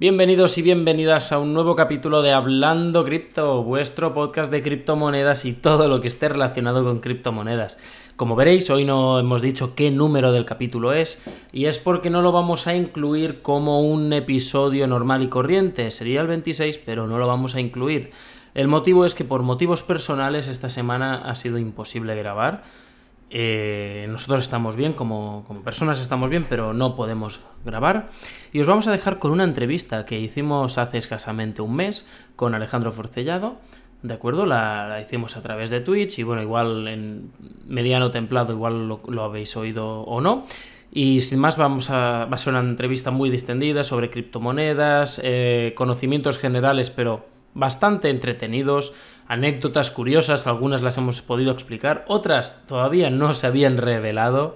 Bienvenidos y bienvenidas a un nuevo capítulo de Hablando Cripto, vuestro podcast de criptomonedas y todo lo que esté relacionado con criptomonedas. Como veréis, hoy no hemos dicho qué número del capítulo es y es porque no lo vamos a incluir como un episodio normal y corriente. Sería el 26, pero no lo vamos a incluir. El motivo es que por motivos personales esta semana ha sido imposible grabar eh, nosotros estamos bien, como, personas estamos bien, pero no podemos grabar. Y os vamos a dejar con una entrevista que hicimos hace escasamente un mes con Alejandro Forcellado. ¿De acuerdo? La, hicimos a través de Twitch y bueno, igual en mediano templado, igual lo, habéis oído o no. Y sin más, vamos a, va a ser una entrevista muy distendida sobre criptomonedas, eh, conocimientos generales, pero bastante entretenidos, anécdotas curiosas, algunas las hemos podido explicar, otras todavía no se habían revelado.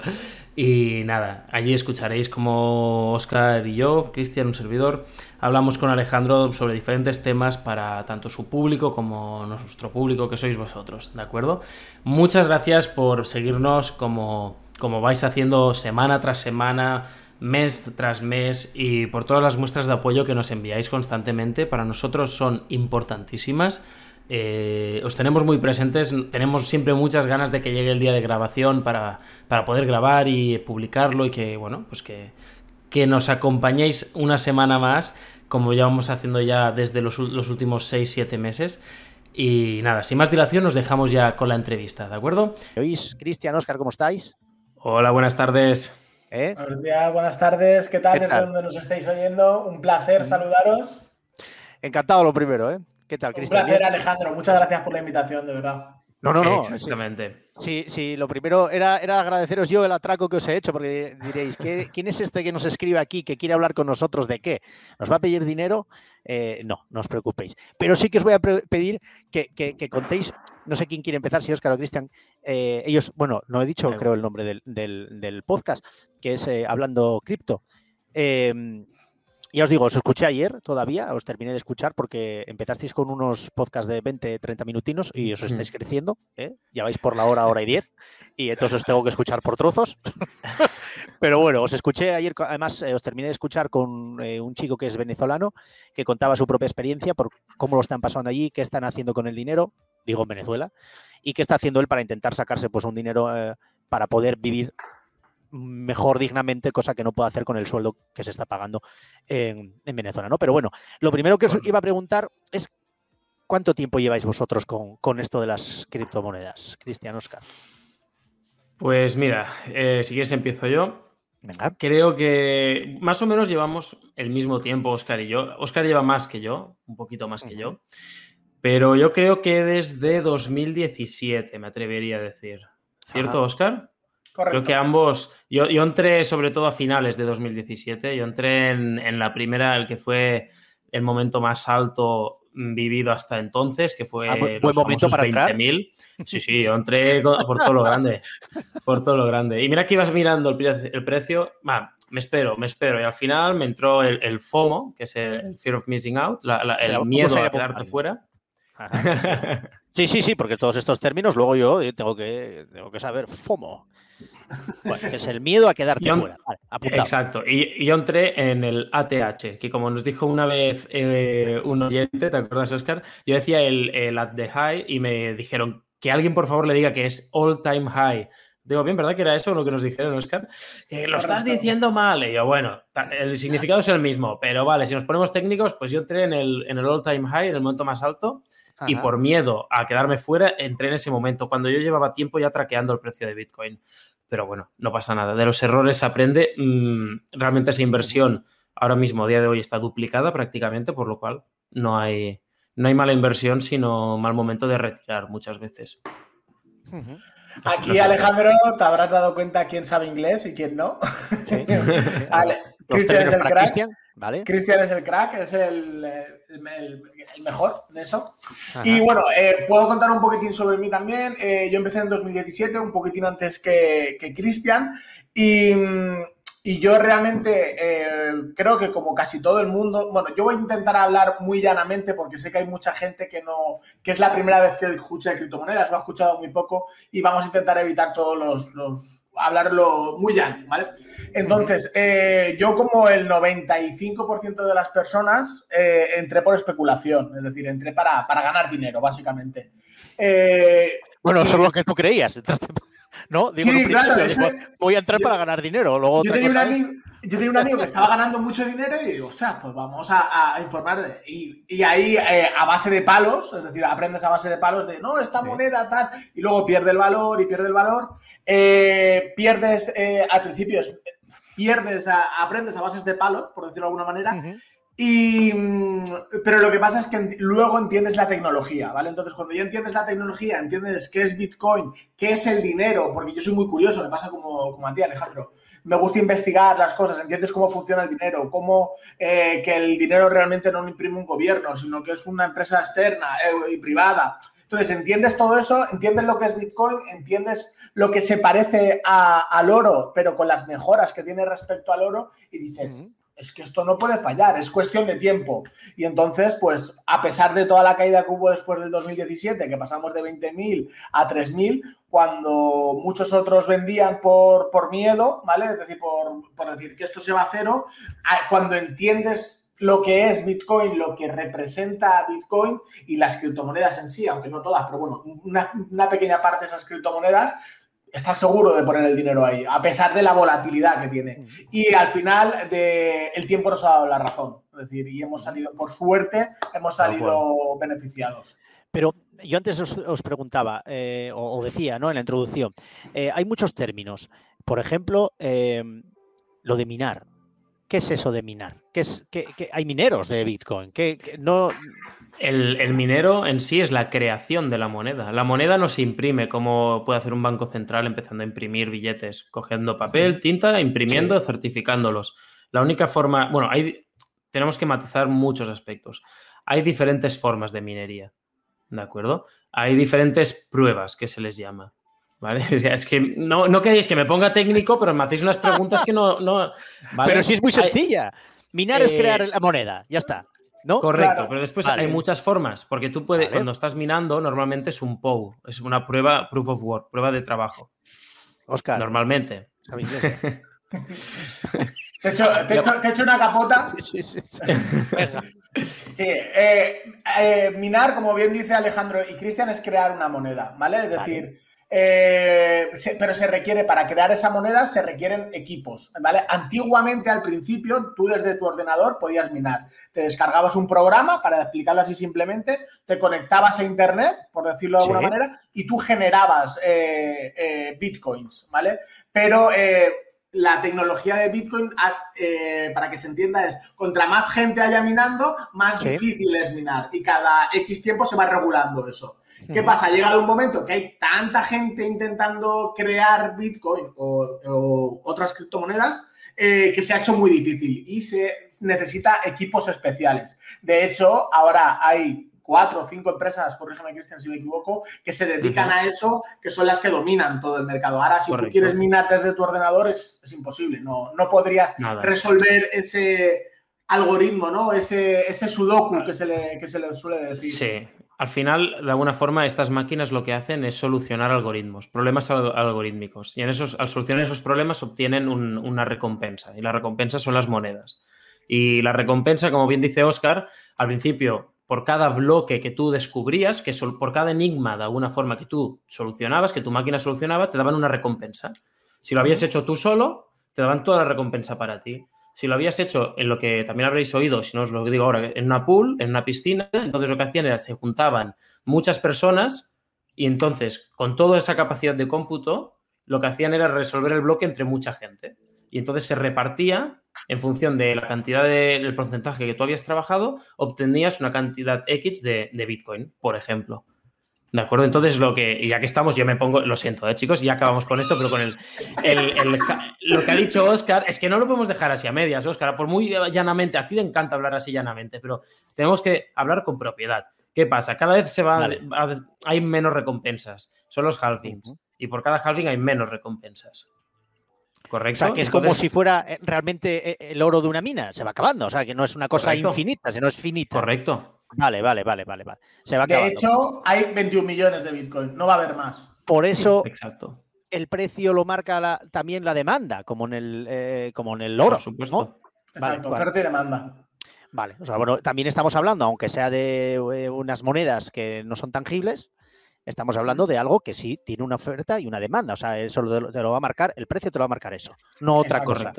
Y nada, allí escucharéis como Oscar y yo, Cristian, un servidor, hablamos con Alejandro sobre diferentes temas para tanto su público como nuestro público que sois vosotros, ¿de acuerdo? Muchas gracias por seguirnos como, como vais haciendo semana tras semana, mes tras mes y por todas las muestras de apoyo que nos enviáis constantemente. Para nosotros son importantísimas. Eh, os tenemos muy presentes, tenemos siempre muchas ganas de que llegue el día de grabación para, poder grabar y publicarlo y que, bueno, pues que, que nos acompañéis una semana más, como ya vamos haciendo ya desde los, los últimos 6-7 meses. Y nada, sin más dilación, nos dejamos ya con la entrevista, ¿de acuerdo? ¿Oís, Cristian, Oscar, cómo estáis? Hola, buenas tardes. ¿Eh? Buenos días, buenas tardes. ¿Qué tal? ¿Desde donde nos estáis oyendo? Un placer saludaros. Encantado lo primero, ¿eh? ¿Qué tal, Cristian? Un placer, Alejandro. Muchas gracias por la invitación, de verdad. No, no, no. Exactamente. Sí, sí, lo primero era, era agradeceros yo el atraco que os he hecho, porque diréis, ¿quién es este que nos escribe aquí, que quiere hablar con nosotros de qué? ¿Nos va a pedir dinero? Eh, no, no os preocupéis. Pero sí que os voy a pedir que, contéis, no sé quién quiere empezar, si Oscar o Cristian, eh, ellos, bueno, no he dicho, creo, el nombre del, podcast, que es eh, Hablando Cripto. Ya os digo, os escuché ayer todavía, os terminé de escuchar porque empezasteis con unos podcasts de 20, 30 minutinos y os estáis creciendo, ¿eh? ya vais por la hora, hora y 10, y entonces os tengo que escuchar por trozos. Pero bueno, os escuché ayer, además eh, os terminé de escuchar con eh, un chico que es venezolano, que contaba su propia experiencia por cómo lo están pasando allí, qué están haciendo con el dinero, digo en Venezuela, y qué está haciendo él para intentar sacarse pues un dinero para poder vivir mejor dignamente, cosa que no puedo hacer con el sueldo que se está pagando en, Venezuela, ¿no? Pero bueno, lo primero que os iba a preguntar es ¿cuánto tiempo lleváis vosotros con, esto de las criptomonedas, Cristian Oscar? Pues mira, eh, si quieres empiezo yo. Creo que más o menos llevamos el mismo tiempo, Oscar y yo. Oscar lleva más que yo, un poquito más que yo. Pero yo creo que desde 2017, me atrevería a decir. ¿Cierto, Oscar? Creo que ambos, yo, entré sobre todo a finales de 2017, yo entré en, la primera, el que fue el momento más alto vivido hasta entonces, que fue ah, buen momento para 20.000. Sí, sí, yo entré por todo lo grande, por todo lo grande. Y mira que ibas mirando el, precio, me espero, me espero. Y al final me entró el, FOMO, que es el Fear of Missing Out, el miedo a quedarte fuera. Sí, sí, sí, porque todos estos términos luego yo tengo que, tengo que saber FOMO que es el miedo a quedarte fuera. exacto. Y, yo entré en el ATH, que como nos dijo una vez eh, un oyente, ¿te acuerdas, Oscar? Yo decía el, el at the high y me dijeron que alguien por favor le diga que es all time high. Digo, bien, ¿verdad que era eso lo que nos dijeron, Oscar? Que lo estás diciendo mal. Y yo, bueno, el significado es el mismo, pero vale, si nos ponemos técnicos, pues yo entré en el, en el all time high, en el momento más alto, y por miedo a quedarme fuera, entré en ese momento, cuando yo llevaba tiempo ya traqueando el precio de Bitcoin pero bueno, no pasa nada. De los errores se aprende. Mm, realmente esa inversión ahora mismo, a día de hoy, está duplicada prácticamente, por lo cual no hay, no hay mala inversión, sino mal momento de retirar muchas veces. Aquí, Alejandro, te habrás dado cuenta quién sabe inglés y quién no. Cristian es el crack. ¿vale? Cristian es el crack, es el, mejor en eso. Y bueno, eh, puedo contar un poquitín sobre mí también. Eh, yo empecé en 2017, un poquitín antes que, Cristian. Y, yo realmente eh, creo que como casi todo el mundo, bueno, yo voy a intentar hablar muy llanamente porque sé que hay mucha gente que no, que es la primera vez que escucha de criptomonedas, lo ha escuchado muy poco y vamos a intentar evitar todos los hablarlo muy llano, ¿vale? Entonces, eh, yo como el 95% de las personas eh, entré por especulación, es decir, entré para, para ganar dinero, básicamente. Eh, bueno, eso es lo que tú creías. ¿No? sí, claro. voy a entrar para ganar dinero. Luego yo, tenía un amigo, yo, tenía un amigo, que estaba ganando mucho dinero y digo, ostras, pues vamos a, informar. De... Y, ahí, a base de palos, es decir, aprendes a base de palos de, no, esta moneda tal, y luego pierde el valor y pierde el valor. pierdes, al principio, pierdes, aprendes a bases de palos, por decirlo de alguna manera. Y, mm, pero lo que pasa es que luego entiendes la tecnología, ¿vale? Entonces, cuando ya entiendes la tecnología, entiendes qué es Bitcoin, qué es el dinero, porque yo soy muy curioso, me pasa como, como a ti, Alejandro. Me gusta investigar las cosas, entiendes cómo funciona el dinero, cómo eh, que el dinero realmente no imprime un gobierno, sino que es una empresa externa eh, y privada. Entonces, entiendes todo eso, entiendes lo que es Bitcoin, entiendes lo que se parece al oro, pero con las mejoras que tiene respecto al oro, y dices, es que esto no puede fallar, es cuestión de tiempo. Y entonces, pues, a pesar de toda la caída que hubo después del 2017, que pasamos de 20.000 a 3.000, cuando muchos otros vendían por, por miedo, ¿vale? Es decir, por, por decir que esto se va a cero, cuando entiendes lo que es Bitcoin, lo que representa Bitcoin y las criptomonedas en sí, aunque no todas, pero bueno, una, pequeña parte de esas criptomonedas, estás seguro de poner el dinero ahí, a pesar de la volatilidad que tiene. Y al final de, el tiempo nos ha dado la razón. Es decir, y hemos salido, por suerte, hemos salido beneficiados. Pero yo antes os, preguntaba, eh, o, decía, ¿no? En la introducción, eh, hay muchos términos. Por ejemplo, eh, lo de minar. ¿Qué es eso de minar? ¿Qué es, hay mineros de Bitcoin? ¿Qué, no... El, minero en sí es la creación de la moneda. La moneda no se imprime como puede hacer un banco central empezando a imprimir billetes, cogiendo papel, tinta, imprimiendo, certificándolos. La única forma, bueno, hay, tenemos que matizar muchos aspectos. Hay diferentes formas de minería, ¿de acuerdo? Hay diferentes pruebas que se les llama. ¿Vale? es que no, no queréis que me ponga técnico, pero me hacéis unas preguntas que no. no Pero sí es muy sencilla. Minar es crear eh, la moneda, ya está. ¿No? Correcto, pero después hay muchas formas, porque tú puedes, cuando estás minando, normalmente es un POW, es una prueba, proof of work, prueba de trabajo. Oscar. Normalmente. te, he hecho, una capota. Sí, sí, sí. sí eh, eh, minar, como bien dice Alejandro y Cristian, es crear una moneda, ¿vale? Es decir, eh, pero se requiere, para crear esa moneda, se requieren equipos, ¿vale? Antiguamente, al principio, tú desde tu ordenador podías minar. Te descargabas un programa, para explicarlo así simplemente, te conectabas a Internet, por decirlo de alguna manera, y tú generabas eh, eh, bitcoins, ¿vale? Pero la tecnología de Bitcoin, para que se entienda, es contra más gente haya minando, más difícil es minar. Y cada X tiempo se va regulando eso. ¿Qué pasa? Ha llegado un momento que hay tanta gente intentando crear Bitcoin o, otras criptomonedas eh, que se ha hecho muy difícil y se necesita equipos especiales. De hecho, ahora hay cuatro o cinco empresas, corrígeme Cristian si me equivoco, que se dedican a eso, que son las que dominan todo el mercado. Ahora, si tú quieres minar desde tu ordenador, es, imposible. No, no podrías resolver ese algoritmo, ¿no? Ese, ese sudoku que se, le, que se le suele decir. Sí, al final, de alguna forma, estas máquinas lo que hacen es solucionar algoritmos, problemas algorítmicos. Y en esos, al solucionar esos problemas obtienen una recompensa. Y la recompensa son las monedas. Y la recompensa, como bien dice Oscar, al principio, por cada bloque que tú descubrías, que por cada enigma de alguna forma que tú solucionabas, que tu máquina solucionaba, te daban una recompensa. Si lo habías hecho tú solo, te daban toda la recompensa para ti. Si lo habías hecho en lo que también habréis oído, si no os lo digo ahora, en una pool, en una piscina, entonces lo que hacían era se juntaban muchas personas y entonces con toda esa capacidad de cómputo, lo que hacían era resolver el bloque entre mucha gente. Y entonces se repartía en función de la cantidad del porcentaje que tú habías trabajado, obtenías una cantidad X de, de Bitcoin, por ejemplo. ¿De acuerdo? Entonces, lo que, ya que estamos, yo me pongo, lo siento, ¿eh, chicos, ya acabamos con esto, pero con el, lo que ha dicho Oscar, es que no lo podemos dejar así a medias, Oscar, por muy llanamente, a ti te encanta hablar así llanamente, pero tenemos que hablar con propiedad. ¿Qué pasa? Cada vez se va, hay menos recompensas, son los halvings, y por cada halving hay menos recompensas. ¿Correcto? O sea, que es como si fuera eh, realmente eh, el oro de una mina, se va acabando, o sea, que no es una cosa infinita, sino es finita. Correcto. Vale, vale, vale, vale. vale. Se va de hecho, hay 21 millones de Bitcoin, no va a haber más. Por eso. Exacto. el precio lo marca también la demanda, como en el, eh, como en el oro. Por supuesto. Exacto, oferta y demanda. Vale, o sea, bueno, también estamos hablando, aunque sea de eh, unas monedas que no son tangibles, estamos hablando de algo que sí tiene una oferta y una demanda. O sea, eso te lo va a marcar, el precio te lo va a marcar eso, no otra cosa.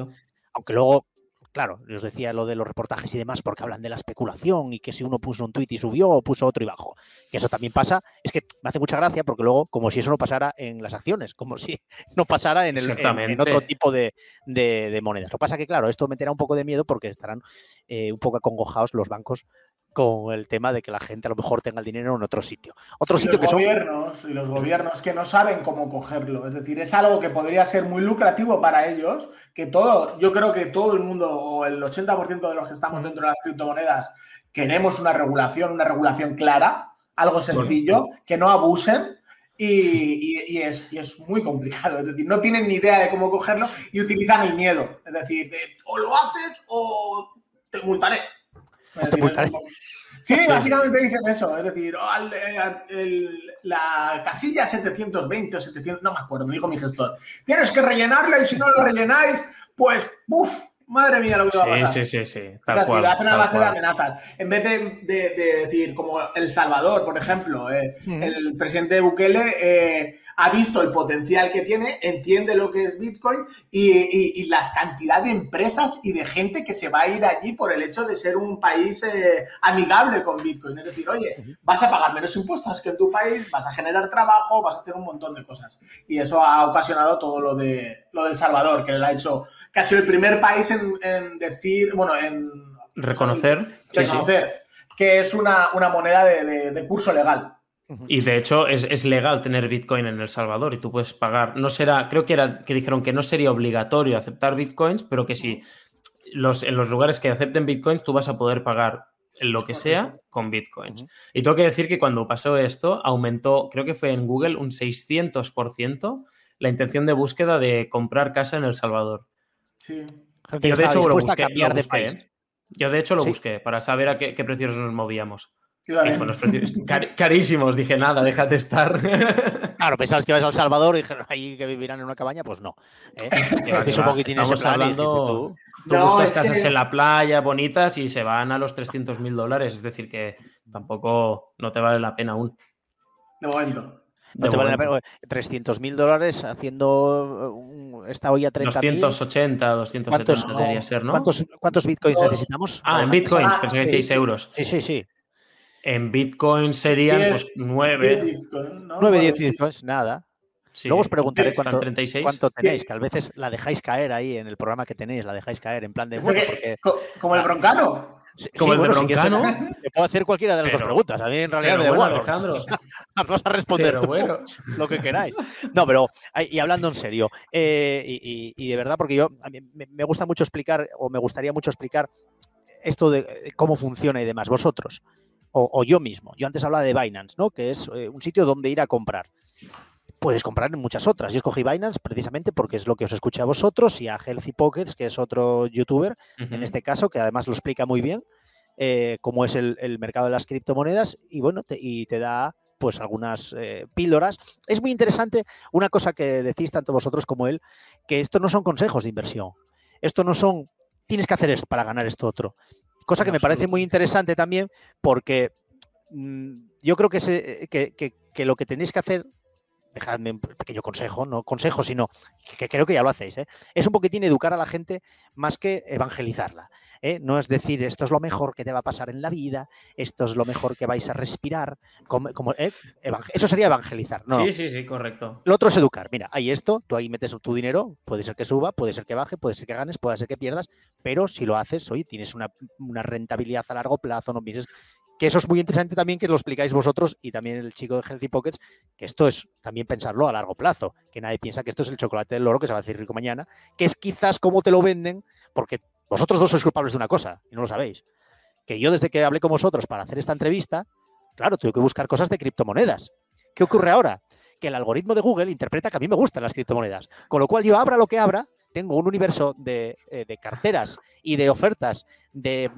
Aunque luego claro, os decía lo de los reportajes y demás, porque hablan de la especulación y que si uno puso un tuit y subió o puso otro y bajó. Que eso también pasa, es que me hace mucha gracia porque luego, como si eso no pasara en las acciones, como si no pasara en, el, en, otro tipo de, monedas. Lo que pasa que, claro, esto meterá un poco de miedo porque estarán eh, un poco acongojados los bancos con el tema de que la gente a lo mejor tenga el dinero en otro sitio. Otro sitio los que gobiernos y los gobiernos que no saben cómo cogerlo. Es decir, es algo que podría ser muy lucrativo para ellos, que todo, yo creo que todo el mundo o el 80% de los que estamos dentro de las criptomonedas queremos una regulación, una regulación clara, algo sencillo, que no abusen. Y, es, es, muy complicado, es decir, no tienen ni idea de cómo cogerlo y utilizan el miedo. Es decir, o lo haces o te multaré. Sí, básicamente dicen eso, es decir, oh, la casilla 720 o 700, no me acuerdo, me dijo mi gestor, tienes que rellenarla y si no lo rellenáis, pues, ¡buf! Madre mía, lo que va a pasar. Sí, sí, sí, sí. o sea, si lo hacen a base de amenazas. En vez de, decir, como El Salvador, por ejemplo, eh, el presidente Bukele eh, ha visto el potencial que tiene, entiende lo que es Bitcoin y, las cantidad de empresas y de gente que se va a ir allí por el hecho de ser un país eh, amigable con Bitcoin. Es decir, oye, vas a pagar menos impuestos que en tu país, vas a generar trabajo, vas a hacer un montón de cosas. Y eso ha ocasionado todo lo de lo del Salvador, que le ha hecho casi el primer país en, decir, bueno, en reconocer, reconocer que es una, moneda de curso legal. Y de hecho es, legal tener Bitcoin en El Salvador y tú puedes pagar, no será, creo que era que dijeron que no sería obligatorio aceptar Bitcoins, pero que si los, en los lugares que acepten Bitcoins tú vas a poder pagar lo que sea con Bitcoins. Y tengo que decir que cuando pasó esto aumentó, creo que fue en Google un 600% la intención de búsqueda de comprar casa en El Salvador. Sí. Yo de hecho lo busqué. ¿eh? Yo de hecho lo busqué para saber a qué precios nos movíamos carísimos. Dije, nada, déjate estar. Claro, pensabas que ibas a El Salvador y dijeron ahí que vivirán en una cabaña, pues no. ¿eh? Estamos hablando. Tú buscas casas en la playa bonitas y se van a los 300 mil dólares. Es decir, que tampoco no te vale la pena aún. De momento. No te vale la pena. 300 mil dólares haciendo esta olla 30 280, 270 debería ser, ¿no? ¿Cuántos, bitcoins necesitamos? Ah, en bitcoins, ah, pensé que 6 euros. Sí, sí, sí. En Bitcoin serían pues 9. 9, 10 Bitcoins, nada. Luego os preguntaré cuánto, cuánto, tenéis, que a veces la dejáis caer ahí en el programa que tenéis, la dejáis caer en plan de. Bueno, ¿Como el broncano? como el broncano. te puedo hacer cualquiera de las dos preguntas. A mí en realidad me da igual. Alejandro. Vamos a responder bueno. lo que queráis. No, pero y hablando en serio, eh, y, de verdad, porque yo a mí me gusta mucho explicar, o me gustaría mucho explicar esto de cómo funciona y demás. Vosotros, o, yo mismo. Yo antes hablaba de Binance, ¿no? Que es eh, un sitio donde ir a comprar. Puedes comprar en muchas otras. Yo escogí Binance precisamente porque es lo que os escuché a vosotros y a Healthy Pockets, que es otro youtuber, en este caso, que además lo explica muy bien, eh, cómo es el, mercado de las criptomonedas y bueno, te, y te da pues algunas eh, píldoras. Es muy interesante una cosa que decís tanto vosotros como él, que esto no son consejos de inversión. Esto no son, tienes que hacer esto para ganar esto otro. Cosa que me parece muy interesante también porque mm, yo creo que, que, lo que tenéis que hacer dejadme un pequeño consejo, no consejo, sino que, creo que ya lo hacéis, ¿eh? es un poquitín educar a la gente más que evangelizarla. ¿eh? No es decir, esto es lo mejor que te va a pasar en la vida, esto es lo mejor que vais a respirar. Como, ¿eh? Eso sería evangelizar. No. Sí, sí, sí, correcto. Lo otro es educar. Mira, hay esto, tú ahí metes tu dinero, puede ser que suba, puede ser que baje, puede ser que ganes, puede ser que pierdas, pero si lo haces, oye, tienes una, una rentabilidad a largo plazo, no pienses que eso es muy interesante también que lo explicáis vosotros y también el chico de Healthy Pockets, que esto es también pensarlo a largo plazo, que nadie piensa que esto es el chocolate del oro que se va a hacer rico mañana, que es quizás como te lo venden, porque vosotros dos sois culpables de una cosa y no lo sabéis. Que yo desde que hablé con vosotros para hacer esta entrevista, claro, tuve que buscar cosas de criptomonedas. ¿Qué ocurre ahora? Que el algoritmo de Google interpreta que a mí me gustan las criptomonedas. Con lo cual yo abra lo que abra, tengo un universo de, eh, carteras y de ofertas de,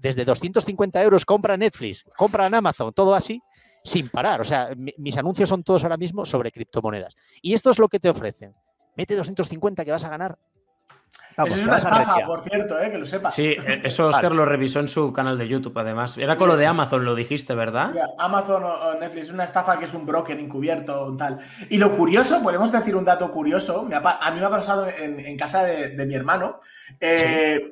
desde 250 euros compra Netflix, compra en Amazon, todo así, sin parar. O sea, mis anuncios son todos ahora mismo sobre criptomonedas. Y esto es lo que te ofrecen. Mete 250 que vas a ganar eso es una estafa, por cierto, eh, que lo sepas. Sí, e, eso Oscar lo revisó en su canal de YouTube, además. Era con lo de Amazon, lo dijiste, ¿verdad? Amazon o Netflix es una estafa que es un broker encubierto tal. Y lo curioso, podemos decir un dato curioso, a mí me ha pasado en, casa de, mi hermano, eh,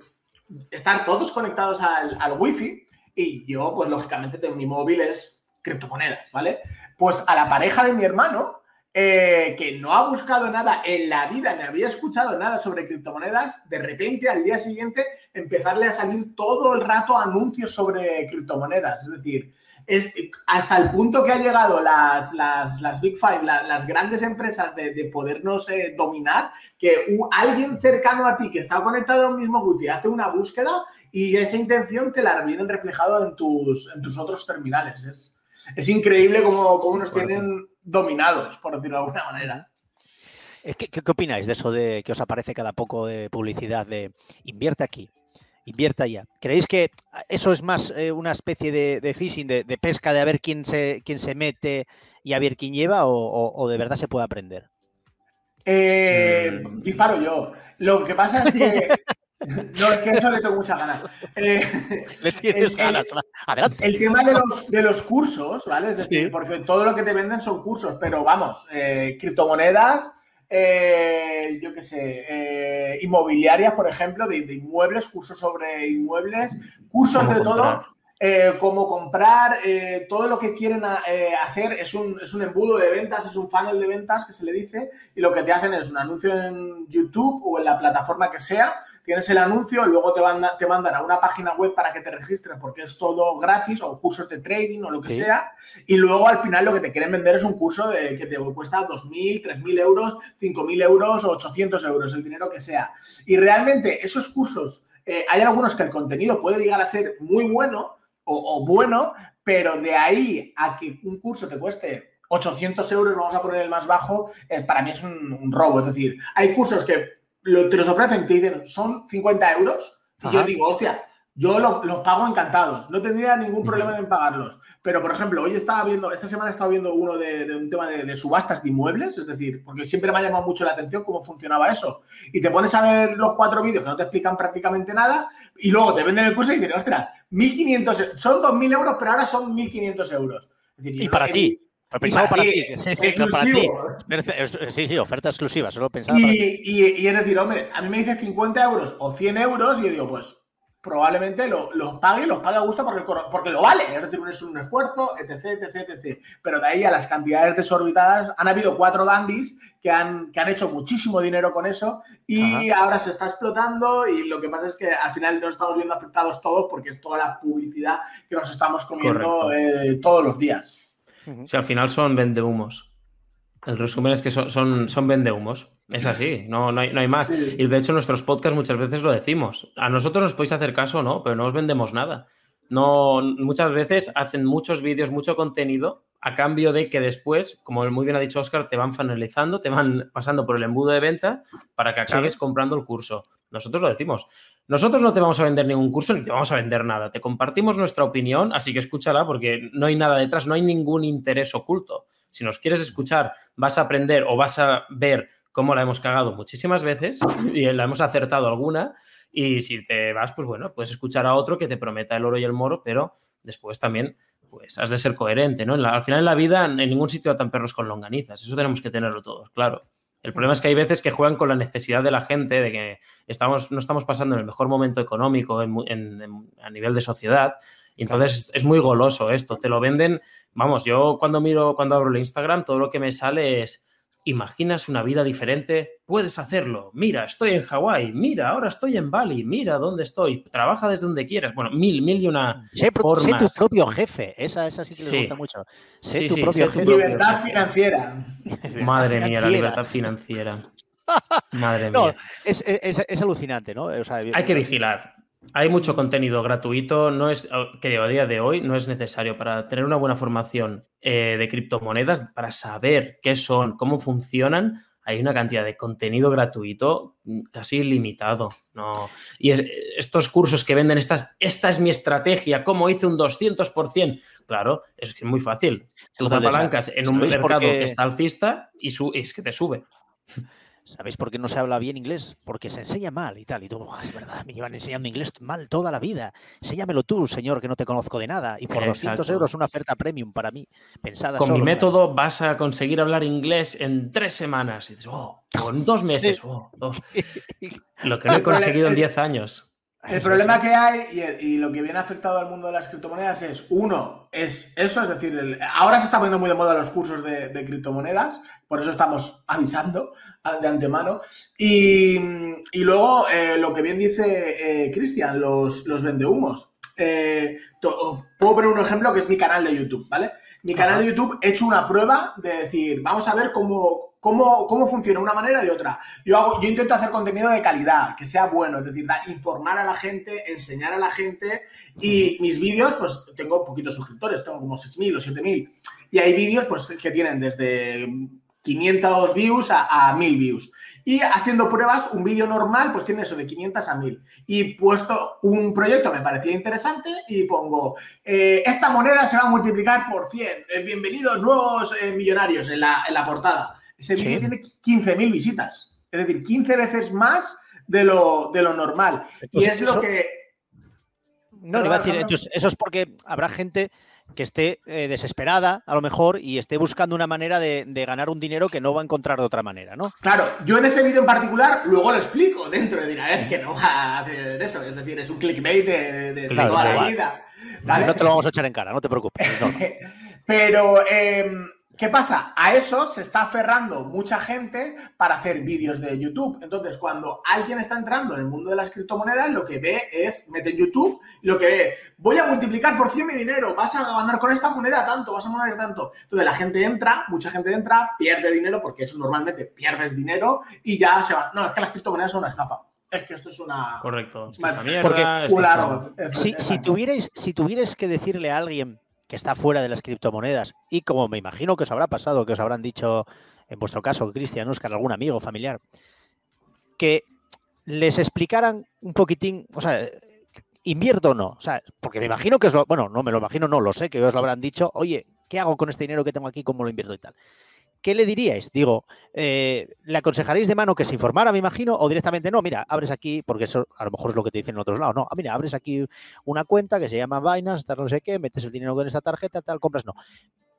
estar todos conectados al, al wifi y yo, pues lógicamente, tengo mi móvil es criptomonedas, ¿vale? Pues a la pareja de mi hermano eh, que no ha buscado nada en la vida, ni había escuchado nada sobre criptomonedas, de repente al día siguiente empezarle a salir todo el rato anuncios sobre criptomonedas. Es decir, es hasta el punto que ha llegado las, las, Big Five, las grandes empresas de, podernos eh, dominar, que alguien cercano a ti que está conectado al mismo wifi hace una búsqueda y esa intención te la vienen reflejado en tus, en tus otros terminales. Es, es increíble cómo, cómo nos tienen dominados, por decirlo de alguna manera. ¿Qué, qué, opináis de eso de que os aparece cada poco de publicidad de invierte aquí, invierta allá? ¿Creéis que eso es más eh, una especie de, de phishing, de, pesca, de a ver quién se, quién se mete y a ver quién lleva o, de verdad se puede aprender? Eh, mm. Disparo yo. Lo que pasa es que No, es que eso le tengo muchas ganas. Eh, le tienes el, ganas. Adelante. El tema de los, de los cursos, ¿vale? Es decir, porque todo lo que te venden son cursos, pero vamos, eh, criptomonedas, eh, yo qué sé, inmobiliarias, por ejemplo, de, inmuebles, cursos sobre inmuebles, cursos de todo. cómo comprar, todo lo que quieren hacer es un, es un embudo de ventas, es un funnel de ventas que se le dice, y lo que te hacen es un anuncio en YouTube o en la plataforma que sea, tienes el anuncio, luego te, te mandan a una página web para que te registres porque es todo gratis o cursos de trading o lo que sea. Y luego al final lo que te quieren vender es un curso de, que te cuesta 2.000, 3.000 euros, 5.000 euros o 800 euros, el dinero que sea. Y realmente esos cursos, eh, hay algunos que el contenido puede llegar a ser muy bueno o, bueno, pero de ahí a que un curso te cueste 800 euros, vamos a poner el más bajo, eh, para mí es un, robo. Es decir, hay cursos que te los ofrecen, te dicen, son 50 euros. Y yo digo, hostia, yo los pago encantados, no tendría ningún problema en pagarlos. Pero, por ejemplo, hoy estaba viendo, esta semana he estado viendo uno de, un tema de, subastas de inmuebles, es decir, porque siempre me ha llamado mucho la atención cómo funcionaba eso. Y te pones a ver los cuatro vídeos que no te explican prácticamente nada, y luego te venden el curso y dices, ostras, 1.500, son 2.000 euros, pero ahora son 1.500 euros. y para ti. Pensado para ti. Sí, sí, para ti. Sí, sí, oferta exclusiva, solo pensaba y, para ti. Y, es decir, hombre, a mí me dice 50 euros o 100 euros y yo digo, pues probablemente los pague y los pague a gusto porque, porque lo vale. Es decir, es un esfuerzo, etc, etc, etc. Pero de ahí a las cantidades desorbitadas, han habido cuatro dandis que han, que han hecho muchísimo dinero con eso y ahora se está explotando y lo que pasa es que al final nos estamos viendo afectados todos porque es toda la publicidad que nos estamos comiendo eh, todos los días. Si al final son vendehumos. El resumen es que son, son, son vendehumos. Es así, no, no, hay, no hay más. Y de hecho, en nuestros podcasts muchas veces lo decimos. A nosotros nos podéis hacer caso, ¿no? Pero no os vendemos nada. No, muchas veces hacen muchos vídeos, mucho contenido, a cambio de que después, como muy bien ha dicho Oscar, te van finalizando, te van pasando por el embudo de venta para que acabes comprando el curso. Nosotros lo decimos. Nosotros no te vamos a vender ningún curso ni te vamos a vender nada. Te compartimos nuestra opinión, así que escúchala porque no hay nada detrás, no hay ningún interés oculto. Si nos quieres escuchar, vas a aprender o vas a ver cómo la hemos cagado muchísimas veces y la hemos acertado alguna. Y si te vas, pues bueno, puedes escuchar a otro que te prometa el oro y el moro, pero después también pues has de ser coherente, ¿no? al final en la vida en ningún sitio tan perros con longanizas, eso tenemos que tenerlo todos, claro. El problema es que hay veces que juegan con la necesidad de la gente, de que estamos, no estamos pasando en el mejor momento económico a nivel de sociedad. Y entonces es muy goloso esto. Te lo venden. Vamos, yo cuando miro, cuando abro el Instagram, todo lo que me sale es imaginas una vida diferente, puedes hacerlo. Mira, estoy en Hawái, mira, ahora estoy en Bali, mira dónde estoy, trabaja desde donde quieras. Bueno, mil, mil y una sé, formas. Sé tu propio jefe, esa, esa sí que me gusta mucho. Sé tu propio jefe. Libertad financiera. Madre mía, la libertad financiera. Madre mía. Es, es, es, alucinante, ¿no? Hay que vigilar. Hay mucho contenido gratuito, no es que a día de hoy no es necesario para tener una buena formación eh, de criptomonedas, para saber qué son, cómo funcionan. hay una cantidad de contenido gratuito casi ilimitado. ¿no? Y estos cursos que venden estas, esta es mi estrategia, cómo hice un 200%, claro, es que es muy fácil. Tú te apalancas en un mercado que está alcista y, y es que te sube. ¿Sabéis por qué no se habla bien inglés? Porque se enseña mal y tal. Y tú, es verdad, me llevan enseñando inglés mal toda la vida. Enséñamelo tú, señor, que no te conozco de nada. Y por 200 euros una oferta premium para mí, pensada Con mi método vas a conseguir hablar inglés en tres semanas. Y dices, oh, en dos meses. Oh, Lo que no he conseguido en 10 años. El problema que hay y, lo que viene afectado al mundo de las criptomonedas es, uno, es eso, es decir, ahora se está poniendo muy de moda los cursos de, criptomonedas, por eso estamos avisando de antemano. Y, luego, eh, lo que bien dice eh, Cristian, los, los vendehumos. Eh, puedo poner un ejemplo que es mi canal de YouTube, ¿vale? Mi canal de YouTube he hecho una prueba de decir, vamos a ver cómo, ¿Cómo, funciona una manera y otra? Yo, hago, yo intento hacer contenido de calidad, que sea bueno, es decir, informar a la gente, enseñar a la gente y mis vídeos, pues tengo poquitos suscriptores, tengo como 6.000 o 7.000 y hay vídeos pues que tienen desde 500 views a, a 1.000 views. Y haciendo pruebas, un vídeo normal, pues tiene eso de 500 a 1000. Y puesto un proyecto, me parecía interesante, y pongo, eh, esta moneda se va a multiplicar por 100. Eh, bienvenidos nuevos eh, millonarios en la, en la portada. Ese vídeo tiene 15.000 visitas. Es decir, 15 veces más de lo, de lo normal. y es lo que... No, le iba a decir, eso es porque habrá gente que esté eh, desesperada, a lo mejor, y esté buscando una manera de, ganar un dinero que no va a encontrar de otra manera, ¿no? Claro, yo en ese vídeo en particular luego lo explico dentro de dirá, es que no va a hacer eso, es decir, es un clickbait de, toda la vida. No te lo vamos a echar en cara, no te preocupes. Pero em, ¿Qué pasa? A eso se está aferrando mucha gente para hacer vídeos de YouTube. Entonces, cuando alguien está entrando en el mundo de las criptomonedas, lo que ve es, mete en YouTube, lo que ve, voy a multiplicar por 100 mi dinero, vas a ganar con esta moneda tanto, vas a ganar tanto. Entonces, la gente entra, mucha gente entra, pierde dinero, porque eso normalmente pierdes dinero y ya se va. No, es que las criptomonedas son una estafa es que esto es una. Correcto. porque, si, si, tuvierais, si tuvierais que decirle a alguien está fuera de las criptomonedas y como me imagino que os habrá pasado, que os habrán dicho en vuestro caso, Cristian, Oscar, algún amigo familiar, que les explicaran un poquitín, o sea, invierto o no, o sea, porque me imagino que os lo, bueno, no me lo imagino, no lo sé, que os lo habrán dicho, oye, ¿qué hago con este dinero que tengo aquí? ¿Cómo lo invierto y tal? ¿Qué le diríais? Digo, eh, ¿le aconsejaréis de mano que se informara, me imagino, o directamente no? Mira, abres aquí, porque eso a lo mejor es lo que te dicen en otros lados, no, ah, mira, abres aquí una cuenta que se llama Binance, tal no sé qué, metes el dinero con esa tarjeta, tal, compras, no.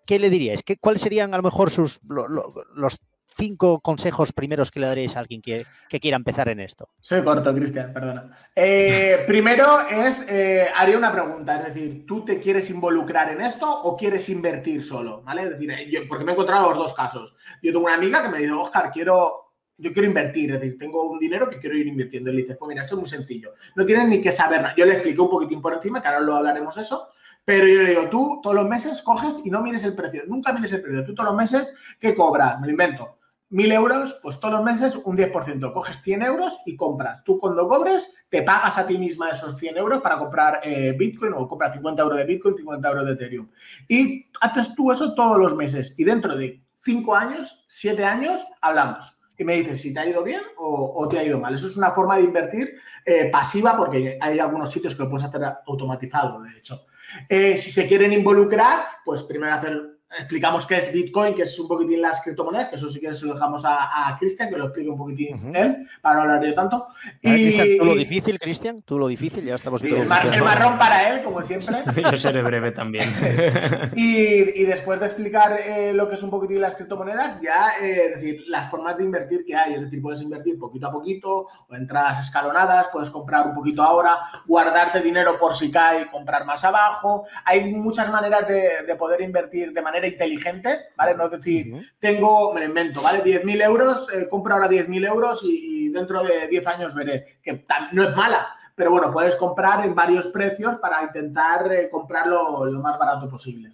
¿Qué le diríais? ¿Qué, ¿Cuáles serían a lo mejor sus, los cinco consejos primeros que le daréis a alguien que, quiera empezar en esto? Soy corto, Cristian, perdona. Eh, primero es, eh, haría una pregunta, es decir, ¿tú te quieres involucrar en esto o quieres invertir solo? ¿Vale? Es decir, yo, porque me he encontrado los dos casos. Yo tengo una amiga que me dice, Oscar, quiero, yo quiero invertir, es decir, tengo un dinero que quiero ir invirtiendo. Y le dices, pues mira, esto es muy sencillo. No tienes ni que saber nada. Yo le expliqué un poquitín por encima, que ahora lo hablaremos eso. Pero yo le digo, tú todos los meses coges y no mires el precio. Nunca mires el precio. Tú todos los meses, ¿qué cobras? Me lo invento. Mil euros, pues todos los meses un 10%. Coges 100 euros y compras. Tú cuando cobres, te pagas a ti misma esos 100 euros para comprar eh, Bitcoin o compras 50 euros de Bitcoin, 50 euros de Ethereum. Y haces tú eso todos los meses. Y dentro de 5 años, 7 años, hablamos y me dices si te ha ido bien o, te ha ido mal. Eso es una forma de invertir eh, pasiva porque hay algunos sitios que lo puedes hacer automatizado, de hecho. Eh, si se quieren involucrar, pues primero hacer explicamos qué es Bitcoin, que es un poquitín las criptomonedas, que eso sí que se lo dejamos a, Cristian, que lo explique un poquitín él, para no hablar yo tanto. y... tú lo difícil, Cristian, tú lo difícil, ya estamos viendo. el, marrón para él, como siempre. yo seré breve también. y, después de explicar eh, lo que es un poquitín las criptomonedas, ya eh, decir las formas de invertir que hay, es decir, puedes invertir poquito a poquito, o entradas escalonadas, puedes comprar un poquito ahora, guardarte dinero por si cae, comprar más abajo. Hay muchas maneras de poder invertir de manera inteligente, ¿vale? No es decir, tengo, me lo invento, ¿vale? 10.000 euros, eh, compro ahora 10.000 euros y, dentro de 10 años veré, que no es mala, pero bueno, puedes comprar en varios precios para intentar eh, comprarlo lo más barato posible.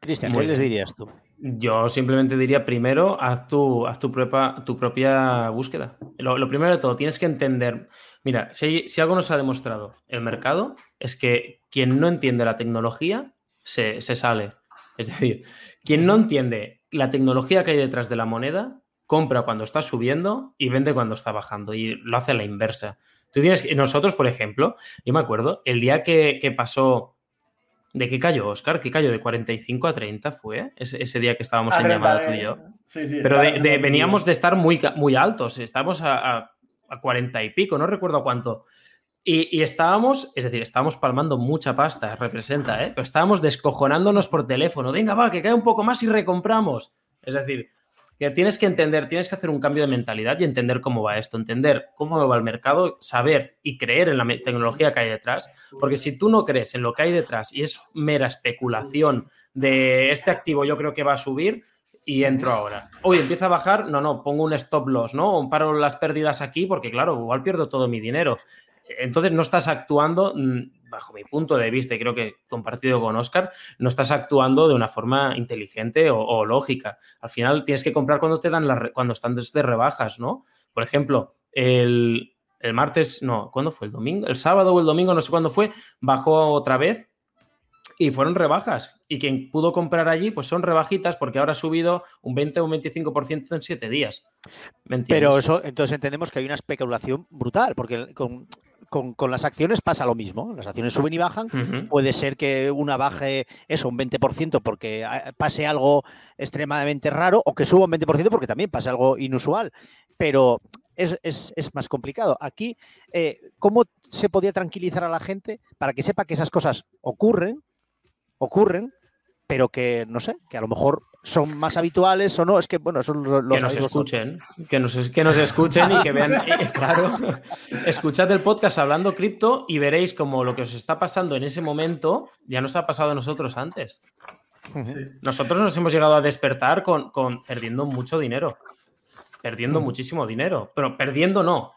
Cristian, ¿qué les dirías tú? Yo simplemente diría primero, haz tu, haz tu, propia, tu propia búsqueda. Lo, primero de todo, tienes que entender, mira, si, si, algo nos ha demostrado el mercado, es que quien no entiende la tecnología se, se sale. Es decir, quien no entiende la tecnología que hay detrás de la moneda, compra cuando está subiendo y vende cuando está bajando y lo hace a la inversa. Tú tienes nosotros, por ejemplo, yo me acuerdo, el día que, pasó, ¿de qué cayó Oscar? ¿Qué cayó? ¿De 45 a 30 fue? Ese, día que estábamos en llamada tú y yo. Sí, sí, Pero veníamos de estar muy, muy altos, estábamos a, a, 40 y pico, no recuerdo cuánto. Y, estábamos, es decir, estábamos palmando mucha pasta, representa, ¿eh? Pero estábamos descojonándonos por teléfono. Venga, va, que cae un poco más y recompramos. Es decir, que tienes que entender, tienes que hacer un cambio de mentalidad y entender cómo va esto, entender cómo va el mercado, saber y creer en la tecnología que hay detrás. Porque si tú no crees en lo que hay detrás y es mera especulación de este activo, yo creo que va a subir, y entro ahora. Hoy empieza a bajar, no, no, pongo un stop loss, ¿no? O paro las pérdidas aquí porque, claro, igual pierdo todo mi dinero entonces no estás actuando, mm, bajo mi punto de vista, y creo que compartido con Oscar, no estás actuando de una forma inteligente o, lógica. Al final tienes que comprar cuando te dan las, cuando están de rebajas, ¿no? Por ejemplo, el, el martes, no, ¿cuándo fue? ¿El domingo? El sábado o el domingo, no sé cuándo fue, bajó otra vez y fueron rebajas. Y quien pudo comprar allí, pues son rebajitas porque ahora ha subido un 20 o un 25% en siete días. Pero eso, entonces entendemos que hay una especulación brutal, porque con, con, las acciones pasa lo mismo. Las acciones suben y bajan. Puede ser que una baje eso, un 20% porque ah, pase algo extremadamente raro o que suba un 20% porque también pase algo inusual. Pero es, más complicado. Aquí, eh, ¿cómo se podía tranquilizar a la gente para que sepa que esas cosas ocurren, ocurren, pero que, no sé, que a lo mejor son más habituales o no. Es que, bueno, son los, que nos escuchen, que nos, que nos escuchen y que vean, claro, escuchad el podcast hablando cripto y veréis como lo que os está pasando en ese momento ya nos ha pasado a nosotros antes. Nosotros nos hemos llegado a despertar con, con perdiendo mucho dinero, perdiendo muchísimo dinero, pero perdiendo no.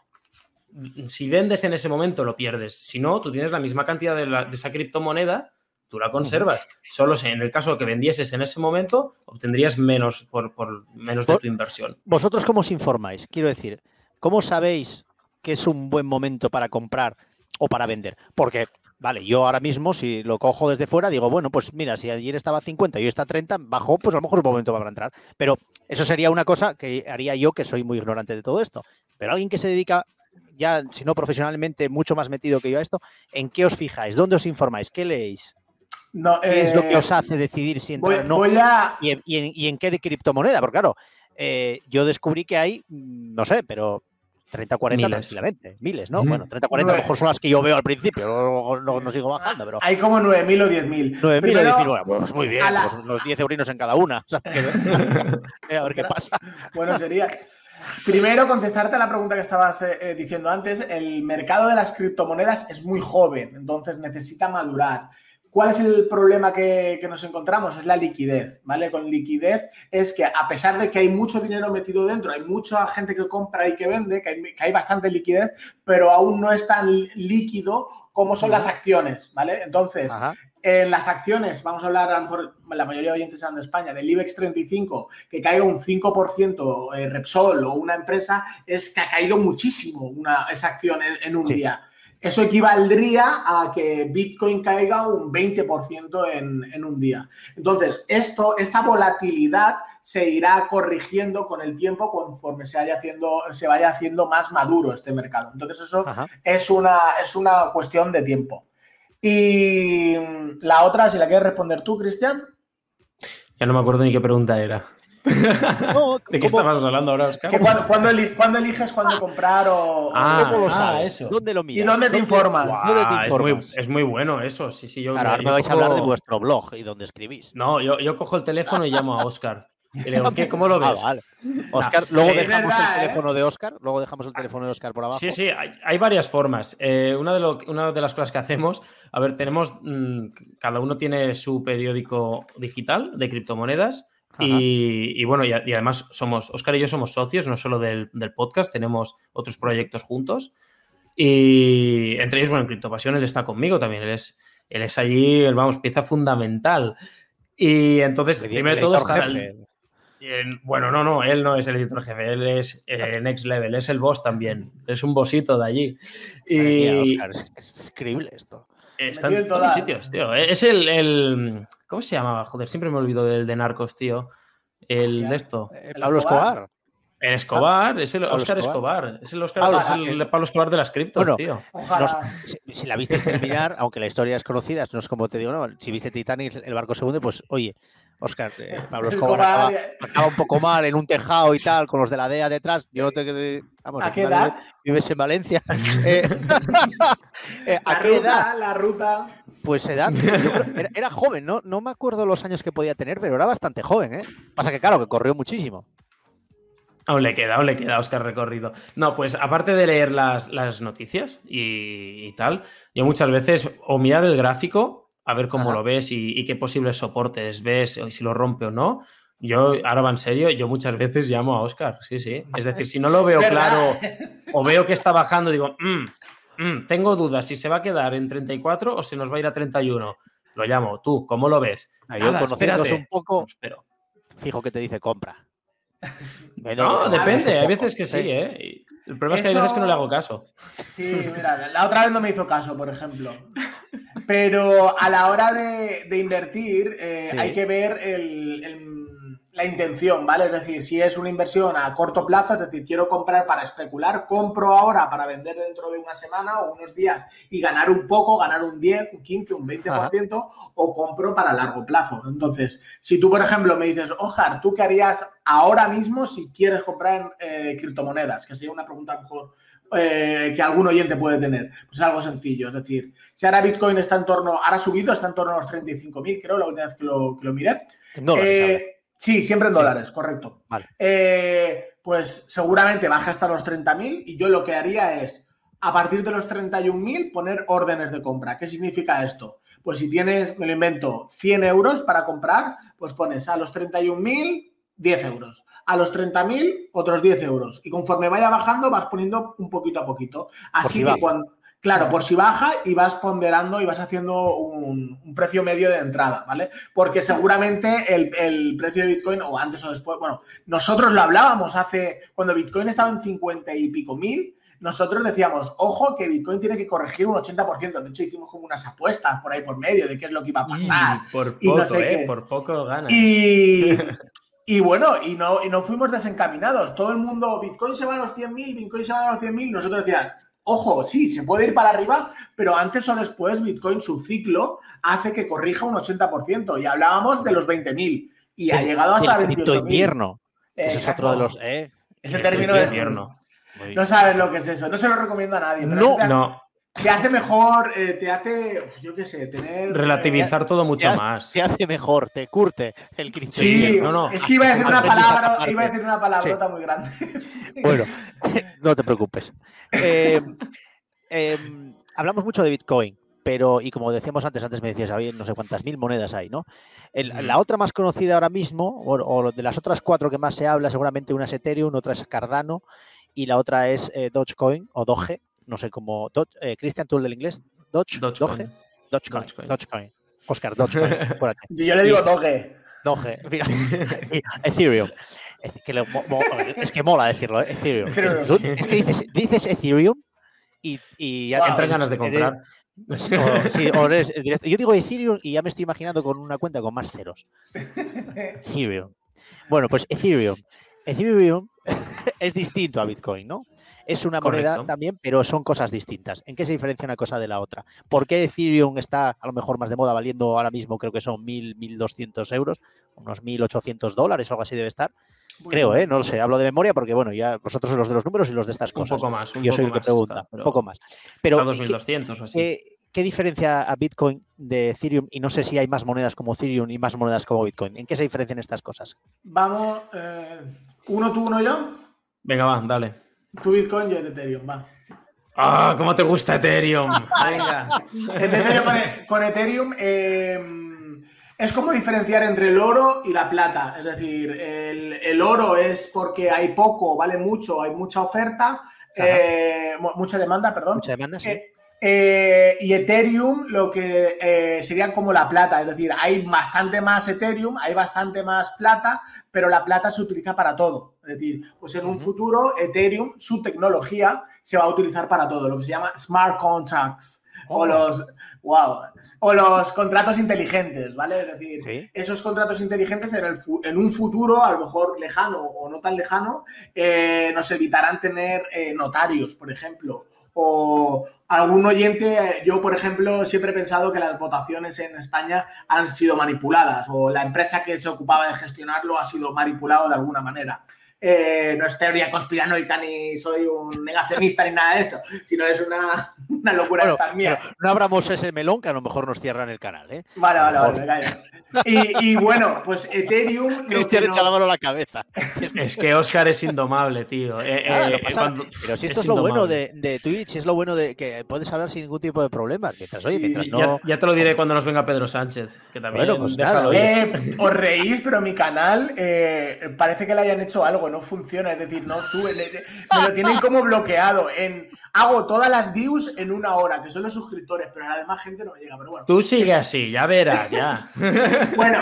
Si vendes en ese momento lo pierdes, si no, tú tienes la misma cantidad de, de esa criptomoneda tú la conservas. Solo en el caso de que vendieses en ese momento, obtendrías menos por, menos de tu inversión. ¿Vosotros cómo os informáis? Quiero decir, ¿cómo sabéis que es un buen momento para comprar o para vender? Porque, vale, yo ahora mismo, si lo cojo desde fuera, digo, bueno, pues mira, si ayer estaba a 50 y hoy está a 30, bajó, pues a lo mejor es un momento para entrar. Pero eso sería una cosa que haría yo, que soy muy ignorante de todo esto. Pero alguien que se dedica ya, si no profesionalmente, mucho más metido que yo a esto, ¿en qué os fijáis? ¿Dónde os informáis? ¿Qué leéis? ¿Qué es lo que os eh, hace decidir si entrar o no? ¿Y, en, qué de criptomoneda? Porque claro, eh, yo descubrí que hay, mm, no sé, pero 30, 40 miles. tranquilamente, miles, ¿no? Bueno, 30, 40 a lo mejor son las que yo veo al princio, luego no, sigo bajando, pero... Hay como 9.000 o 10.000. 9.000 o 10.000, bueno, pues muy bien, pues los 10 eurinos en cada una. a ver qué pasa. Bueno, sería... Primero, contestarte a la pregunta que estabas eh, diciendo antes. El mercado de las criptomonedas es muy joven, entonces necesita madurar. ¿Cuál es el problema que, nos encontramos? Es la liquidez, ¿vale? Con liquidez es que a pesar de que hay mucho dinero metido dentro, hay mucha gente que compra y que vende, que hay, bastante liquidez, pero aún no es tan líquido como son las acciones, ¿vale? Entonces, en las acciones, vamos a hablar, a lo mejor la mayoría de oyentes eran de España, del IBEX 35, que caiga un 5% eh, Repsol o una empresa, es que ha caído muchísimo una, esa acción en, un día. Eso equivaldría a que Bitcoin caiga un 20% en, un día. Entonces, esto, esta volatilidad se irá corrigiendo con el tiempo conforme se, vaya haciendo, se vaya haciendo más maduro este mercado. Entonces, eso es una, es una cuestión de tiempo. Y la otra, si la quieres responder tú, Cristian. Ya no me acuerdo ni qué pregunta era. ¿De qué estabas hablando ahora, Oscar? cuando, eliges, cuándo comprar o, ah, lo ah, sabes? Eso. ¿Dónde lo miras? ¿Y dónde te informas? Es, muy, bueno eso, sí, sí. Yo, ahora me vais a hablar de vuestro blog y dónde escribís. No, yo, yo cojo el teléfono y llamo a Oscar. Y le digo, ¿qué, ¿cómo lo ah, ves? vale. Oscar, luego dejamos el ¿eh? teléfono de Oscar, luego dejamos el teléfono de Oscar por abajo. Sí, sí, hay, varias formas. Eh, una, de lo, una de las cosas que hacemos, a ver, tenemos, mm, cada uno tiene su periódico digital de criptomonedas. Y, bueno, y, además somos, Oscar y yo somos socios, no solo del, podcast, tenemos otros proyectos juntos. Y entre ellos, bueno, en Criptopasión él está conmigo también, él es, él es allí, vamos, pieza fundamental. Y entonces, primero todo está bueno, no, no, él no es el editor jefe, él es el Next Level, es el boss también, es un bossito de allí. Y... es, increíble esto. Está en todos los sitios, tío. Es el, ¿Cómo se llamaba? Joder, siempre me olvido del de Narcos, tío. El de esto. Pablo Escobar. El Escobar, es el Oscar Escobar. Es el Oscar, es el, Pablo Escobar de las criptos, tío. si, la viste terminar, aunque la historia es conocida, no es como te digo, no, si viste Titanic, el barco segundo, pues oye, Oscar, eh, Pablo Escobar acaba, un poco mal en un tejado y tal, con los de la DEA detrás. Yo no te. Vamos, ¿A qué edad? Vives en Valencia. Eh, eh, ¿A qué ruta, edad? La ruta. Pues edad. Era, era, joven, ¿no? No me acuerdo los años que podía tener, pero era bastante joven, ¿eh? Pasa que, claro, que corrió muchísimo. Aún le queda, aún le queda Oscar recorrido. No, pues aparte de leer las, noticias y, tal, yo muchas veces o mirar el gráfico, a ver cómo lo ves y, qué posibles soportes ves, y si lo rompe o no. Yo, ahora va en serio, yo muchas veces llamo a Oscar, sí, sí. Es decir, si no lo veo claro o veo que está bajando, digo, mm, mm, tengo dudas si se va a quedar en 34 o se nos va a ir a 31. Lo llamo, tú, ¿cómo lo ves? yo conociéndose un poco, pero fijo que te dice compra. No, depende, hay veces que sí, ¿eh? El problema es que hay veces que no le hago caso. Sí, mira, la otra vez no me hizo caso, por ejemplo. Pero a la hora de, invertir, eh, hay que ver el la intención, ¿vale? Es decir, si es una inversión a corto plazo, es decir, quiero comprar para especular, compro ahora para vender dentro de una semana o unos días y ganar un poco, ganar un 10, un 15, un 20%, o compro para largo plazo. Entonces, si tú, por ejemplo, me dices, Ojar, ¿tú qué harías ahora mismo si quieres comprar eh, criptomonedas? Que sería una pregunta mejor eh, que algún oyente puede tener. Pues es algo sencillo. Es decir, si ahora Bitcoin está en torno, ahora ha subido, está en torno a los 35.000, creo, la última vez que lo, que lo miré. No, eh, Sí, siempre en dólares, correcto. Eh, pues seguramente baja hasta los 30.000 y yo lo que haría es, a partir de los 31.000, poner órdenes de compra. ¿Qué significa esto? Pues si tienes, me lo invento, 100 euros para comprar, pues pones a los 31.000, 10 euros. A los 30.000, otros 10 euros. Y conforme vaya bajando, vas poniendo un poquito a poquito. Así que cuando Claro, por si baja y vas ponderando y vas haciendo un, precio medio de entrada, ¿vale? Porque seguramente el, precio de Bitcoin, o antes o después, bueno, nosotros lo hablábamos hace, cuando Bitcoin estaba en 50 y pico mil, nosotros decíamos, ojo, que Bitcoin tiene que corregir un 80%. De hecho, hicimos como unas apuestas por ahí por medio de qué es lo que iba a pasar. por poco, no ¿eh? Por poco gana. Y, y bueno, y no, y no fuimos desencaminados. Todo el mundo, Bitcoin se va a los 100.000, Bitcoin se va a los 100.000. Nosotros decíamos, Ojo, sí, se puede ir para arriba, pero antes o después Bitcoin, su ciclo, hace que corrija un 80%. Y hablábamos de los 20.000 y ha llegado hasta el 28.000. invierno. Ese es otro de los... ¿eh? Ese término de invierno. No sabes lo que es eso. No se lo recomiendo a nadie. no, no te hace mejor, eh, te hace, yo qué sé, tener. Relativizar todo mucho más. Te hace mejor, te curte el cripto. Sí, no, no. es que iba a decir una palabra, iba a decir una palabrota muy grande. Bueno, no te preocupes. Eh, em, hablamos mucho de Bitcoin, pero, y como decíamos antes, antes me decías, había no sé cuántas mil monedas hay, ¿no? la otra más conocida ahora mismo, o, de las otras cuatro que más se habla, seguramente una es Ethereum, otra es Cardano y la otra es eh, Dogecoin o Doge no sé cómo. Eh, Cristian, tú el del inglés. Dodge, Dogecoin. Dogecoin. Dogecoin. Oscar, Dogecoin. Yo le digo Doge. Doge. Mira. Ethereum. Es que, es que mola decirlo, ¿eh? Ethereum. Es, que dices, Ethereum y, y ya. Entran ganas de comprar. sí, yo digo Ethereum y ya me estoy imaginando con una cuenta con más ceros. Ethereum. Bueno, pues Ethereum. Ethereum es distinto a Bitcoin, ¿no? Es una moneda también, pero son cosas distintas. ¿En qué se diferencia una cosa de la otra? ¿Por qué Ethereum está a lo mejor más de moda valiendo ahora mismo, creo que son 1.000, 1.200 euros, unos 1.800 dólares, algo así debe estar? creo, ¿eh? No lo sé, hablo de memoria porque, bueno, ya vosotros sois los de los números y los de estas cosas. Un poco más, un Yo soy el que pregunta, un poco más. Pero, 2.200 o así. ¿Qué diferencia a Bitcoin de Ethereum? Y no sé si hay más monedas como Ethereum y más monedas como Bitcoin. ¿En qué se diferencian estas cosas? Vamos, eh, uno tú, uno yo. Venga, va, dale. Tu Bitcoin, yo de Ethereum, va. ¡Ah! ¿Cómo te gusta Ethereum? Venga. con, Ethereum. Em, es como diferenciar entre el oro y la plata. Es decir, el, oro es porque hay poco, vale mucho, hay mucha oferta, eh, mucha demanda, perdón. Mucha demanda, sí. Eh, eh, y Ethereum lo que eh, sería como la plata, es decir, hay bastante más Ethereum, hay bastante más plata, pero la plata se utiliza para todo. Es decir, pues en un futuro Ethereum, su tecnología, se va a utilizar para todo, lo que se llama smart contracts. O los, wow, o los contratos inteligentes, ¿vale? Es decir, esos contratos inteligentes en, el, en, un futuro, a lo mejor lejano o no tan lejano, eh, nos evitarán tener eh, notarios, por ejemplo, o algún oyente, yo por ejemplo siempre he pensado que las votaciones en España han sido manipuladas o la empresa que se ocupaba de gestionarlo ha sido manipulado de alguna manera. Eh, no es teoría conspiranoica ni soy un negacionista ni nada de eso, sino es una, una locura también. No abramos ese melón que a lo mejor nos cierran el canal, ¿eh? Vale, vale, vale, y, y, bueno, pues Ethereum. Cristian echa la mano a la cabeza. Es que Oscar es indomable, tío. Eh, eh, pero si esto es, lo bueno de, de, Twitch, es lo bueno de que puedes hablar sin ningún tipo de problema. ya, te lo diré cuando nos venga Pedro Sánchez, que también. Bueno, pues nada, os reís, pero mi canal parece que le hayan hecho algo, no funciona, es decir, no sube, me lo tienen como bloqueado. En, hago todas las views en una hora, que son los suscriptores, pero además gente no me llega. Pero bueno. Tú sigue así, ya verás, ya. bueno,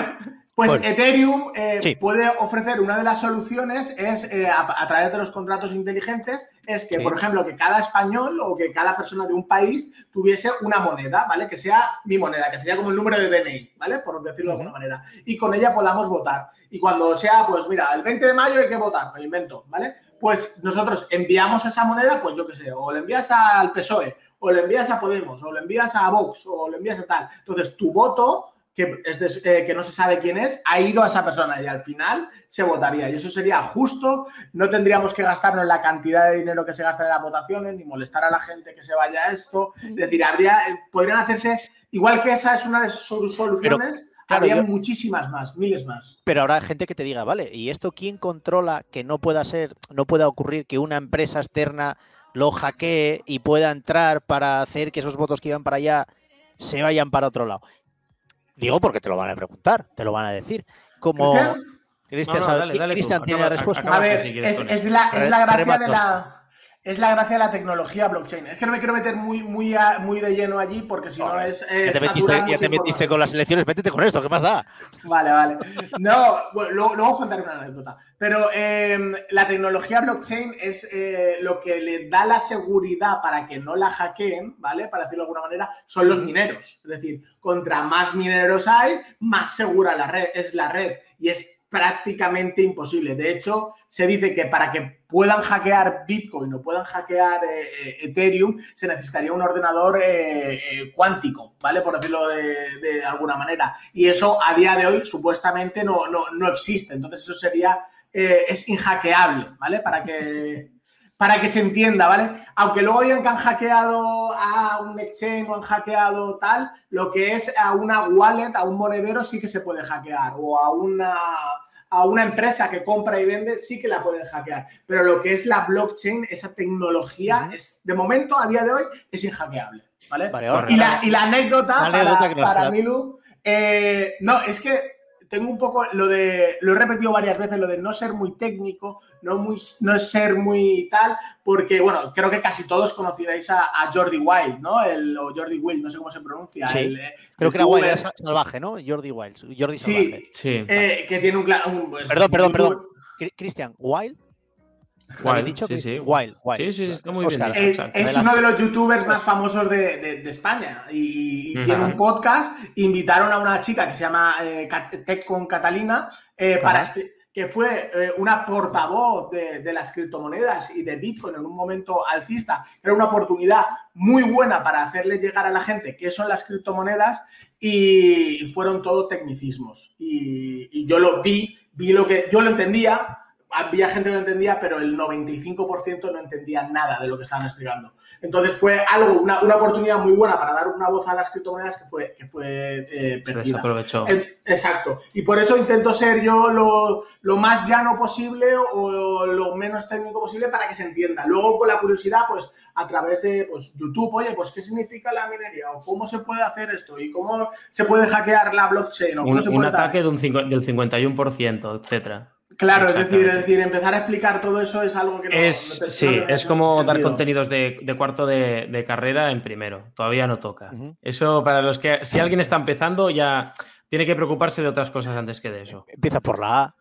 pues Ethereum eh, puede ofrecer una de las soluciones es eh, a, través de los contratos inteligentes es que, por ejemplo, que cada español o que cada persona de un país tuviese una moneda, ¿vale? Que sea mi moneda, que sería como el número de DNI, ¿vale? Por decirlo de alguna manera. Y con ella podamos votar. Y cuando sea, pues mira, el 20 de mayo hay que votar, me lo invento, ¿vale? Pues nosotros enviamos esa moneda, pues yo qué sé, o le envías al PSOE, o le envías a Podemos, o le envías a Vox, o le envías a tal. Entonces, tu voto, que, es eh, que no se sabe quién es, ha ido a esa persona y al final se votaría. Y eso sería justo, no tendríamos que gastarnos la cantidad de dinero que se gasta en las votaciones, ni molestar a la gente que se vaya a esto. Es decir, habría, eh, podrían hacerse, igual que esa es una de sus soluciones. Habría muchísimas más, miles más. Pero habrá gente que te diga, vale, ¿y esto quién controla que no pueda ser, no pueda ocurrir que una empresa externa lo hackee y pueda entrar para hacer que esos votos que iban para allá se vayan para otro lado? Digo porque te lo van a preguntar, te lo van a decir. Como Cristian, tiene la respuesta. A ver, es, la, es la gracia de la es la gracia de la tecnología blockchain. Es que no me quiero meter muy, muy, muy de lleno allí porque si no es. ya te metiste, con las elecciones, métete con esto, ¿qué más da? Vale, vale. No, luego, os contaré una anécdota. Pero em, la tecnología blockchain es eh, lo que le da la seguridad para que no la hackeen, ¿vale? Para decirlo de alguna manera, son los mineros. Es decir, contra más mineros hay, más segura la red, es la red. Y es prácticamente imposible. De hecho, se dice que para que puedan hackear Bitcoin o puedan hackear eh, eh, Ethereum, se necesitaría un ordenador eh, cuántico, ¿vale? Por decirlo de, alguna manera. Y eso a día de hoy supuestamente no, no, existe. Entonces eso sería, es inhackeable, ¿vale? Para que, para que se entienda, ¿vale? Aunque luego digan que han hackeado a un exchange o han hackeado tal, lo que es a una wallet, a un monedero, sí que se puede hackear. O a una a una empresa que compra y vende, sí que la pueden hackear. Pero lo que es la blockchain, esa tecnología, es de momento, a día de hoy, es inhackeable. ¿vale? y, la, y, la, anécdota, para, Milu, eh, no, es que tengo un poco lo de, lo he repetido varias veces, lo de no ser muy técnico, no, muy, no ser muy tal, porque, bueno, creo que casi todos conoceréis a, Jordi Wild, ¿no? El, o Jordi Wild, no sé cómo se pronuncia. Sí. El, eh, creo que era Wild, era salvaje, ¿no? Jordi Wild. Jordi sí, sí. Eh, que tiene un... un pues, perdón, perdón, perdón. Cristian, Wild Wild, dicho sí, sí. Wild, Sí, sí, está muy bien. es uno de los youtubers más famosos de, España y, tiene un podcast. Invitaron a una chica que se llama eh, Tech con Catalina eh, para que fue eh, una portavoz de, las criptomonedas y de Bitcoin en un momento alcista. Era una oportunidad muy buena para hacerle llegar a la gente qué son las criptomonedas y fueron todo tecnicismos. Y, y yo lo vi, vi lo que yo lo entendía, había gente que no entendía, pero el 95% no entendía nada de lo que estaban explicando. Entonces fue algo, una, oportunidad muy buena para dar una voz a las criptomonedas que fue, que fue eh, perdida. aprovechó. exacto. Y por eso intento ser yo lo, más llano posible o lo menos técnico posible para que se entienda. Luego, con la curiosidad, pues a través de pues, YouTube, oye, pues qué significa la minería o cómo se puede hacer esto y cómo se puede hackear la blockchain. O un, un ataque de un del 51%, etcétera. Claro, es decir, es decir, empezar a explicar todo eso es algo que no. Es, sí, es como dar contenidos de, cuarto de, carrera en primero. Todavía no toca. Eso para los que. Si alguien está empezando, ya tiene que preocuparse de otras cosas antes que de eso. Empieza por la A,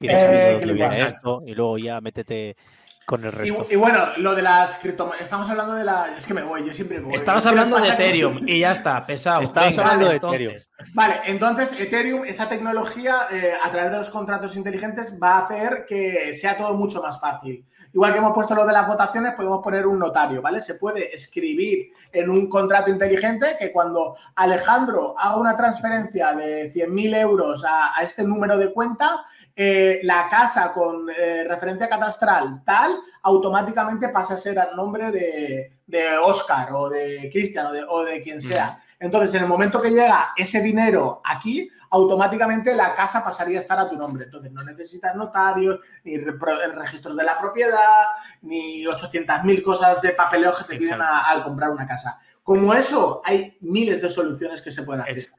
eh, esto, y luego ya métete con el resto. Y, bueno, lo de las criptomonedas. Estamos hablando de la. Es que me voy, yo siempre voy. Estamos hablando de Ethereum y ya está, pesado. Estamos hablando de Ethereum. Vale, entonces Ethereum, esa tecnología, eh, a través de los contratos inteligentes, va a hacer que sea todo mucho más fácil. Igual que hemos puesto lo de las votaciones, podemos poner un notario, ¿vale? Se puede escribir en un contrato inteligente que cuando Alejandro haga una transferencia de 100.000 euros a, a este número de cuenta, eh, la casa con eh, referencia catastral tal, automáticamente pasa a ser al nombre de, de Oscar o de Cristian o de, quien sea. Entonces, en el momento que llega ese dinero aquí, automáticamente la casa pasaría a estar a tu nombre. Entonces, no necesitas notarios, ni registros de la propiedad, ni 800.000 cosas de papeleo que te piden al comprar una casa. Como eso, hay miles de soluciones que se pueden hacer.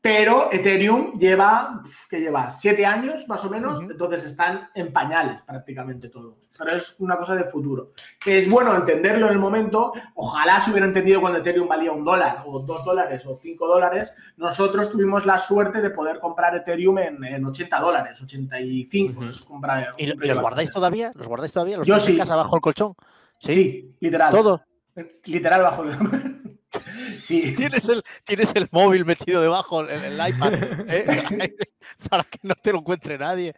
Pero Ethereum lleva, que lleva? Siete años más o menos, entonces están en pañales prácticamente todo. Pero es una cosa de futuro. Que es bueno entenderlo en el momento. Ojalá se hubiera entendido cuando Ethereum valía un dólar, o dos dólares, o cinco dólares. Nosotros tuvimos la suerte de poder comprar Ethereum en, 80 dólares, 85. ¿Y, los guardáis todavía? ¿Los guardáis todavía? ¿Los Yo sí. casa bajo el colchón? Sí, literal. ¿Todo? Literal bajo el Sí. Tienes el, tienes el móvil metido debajo en el iPad ¿eh? para que no te lo encuentre nadie.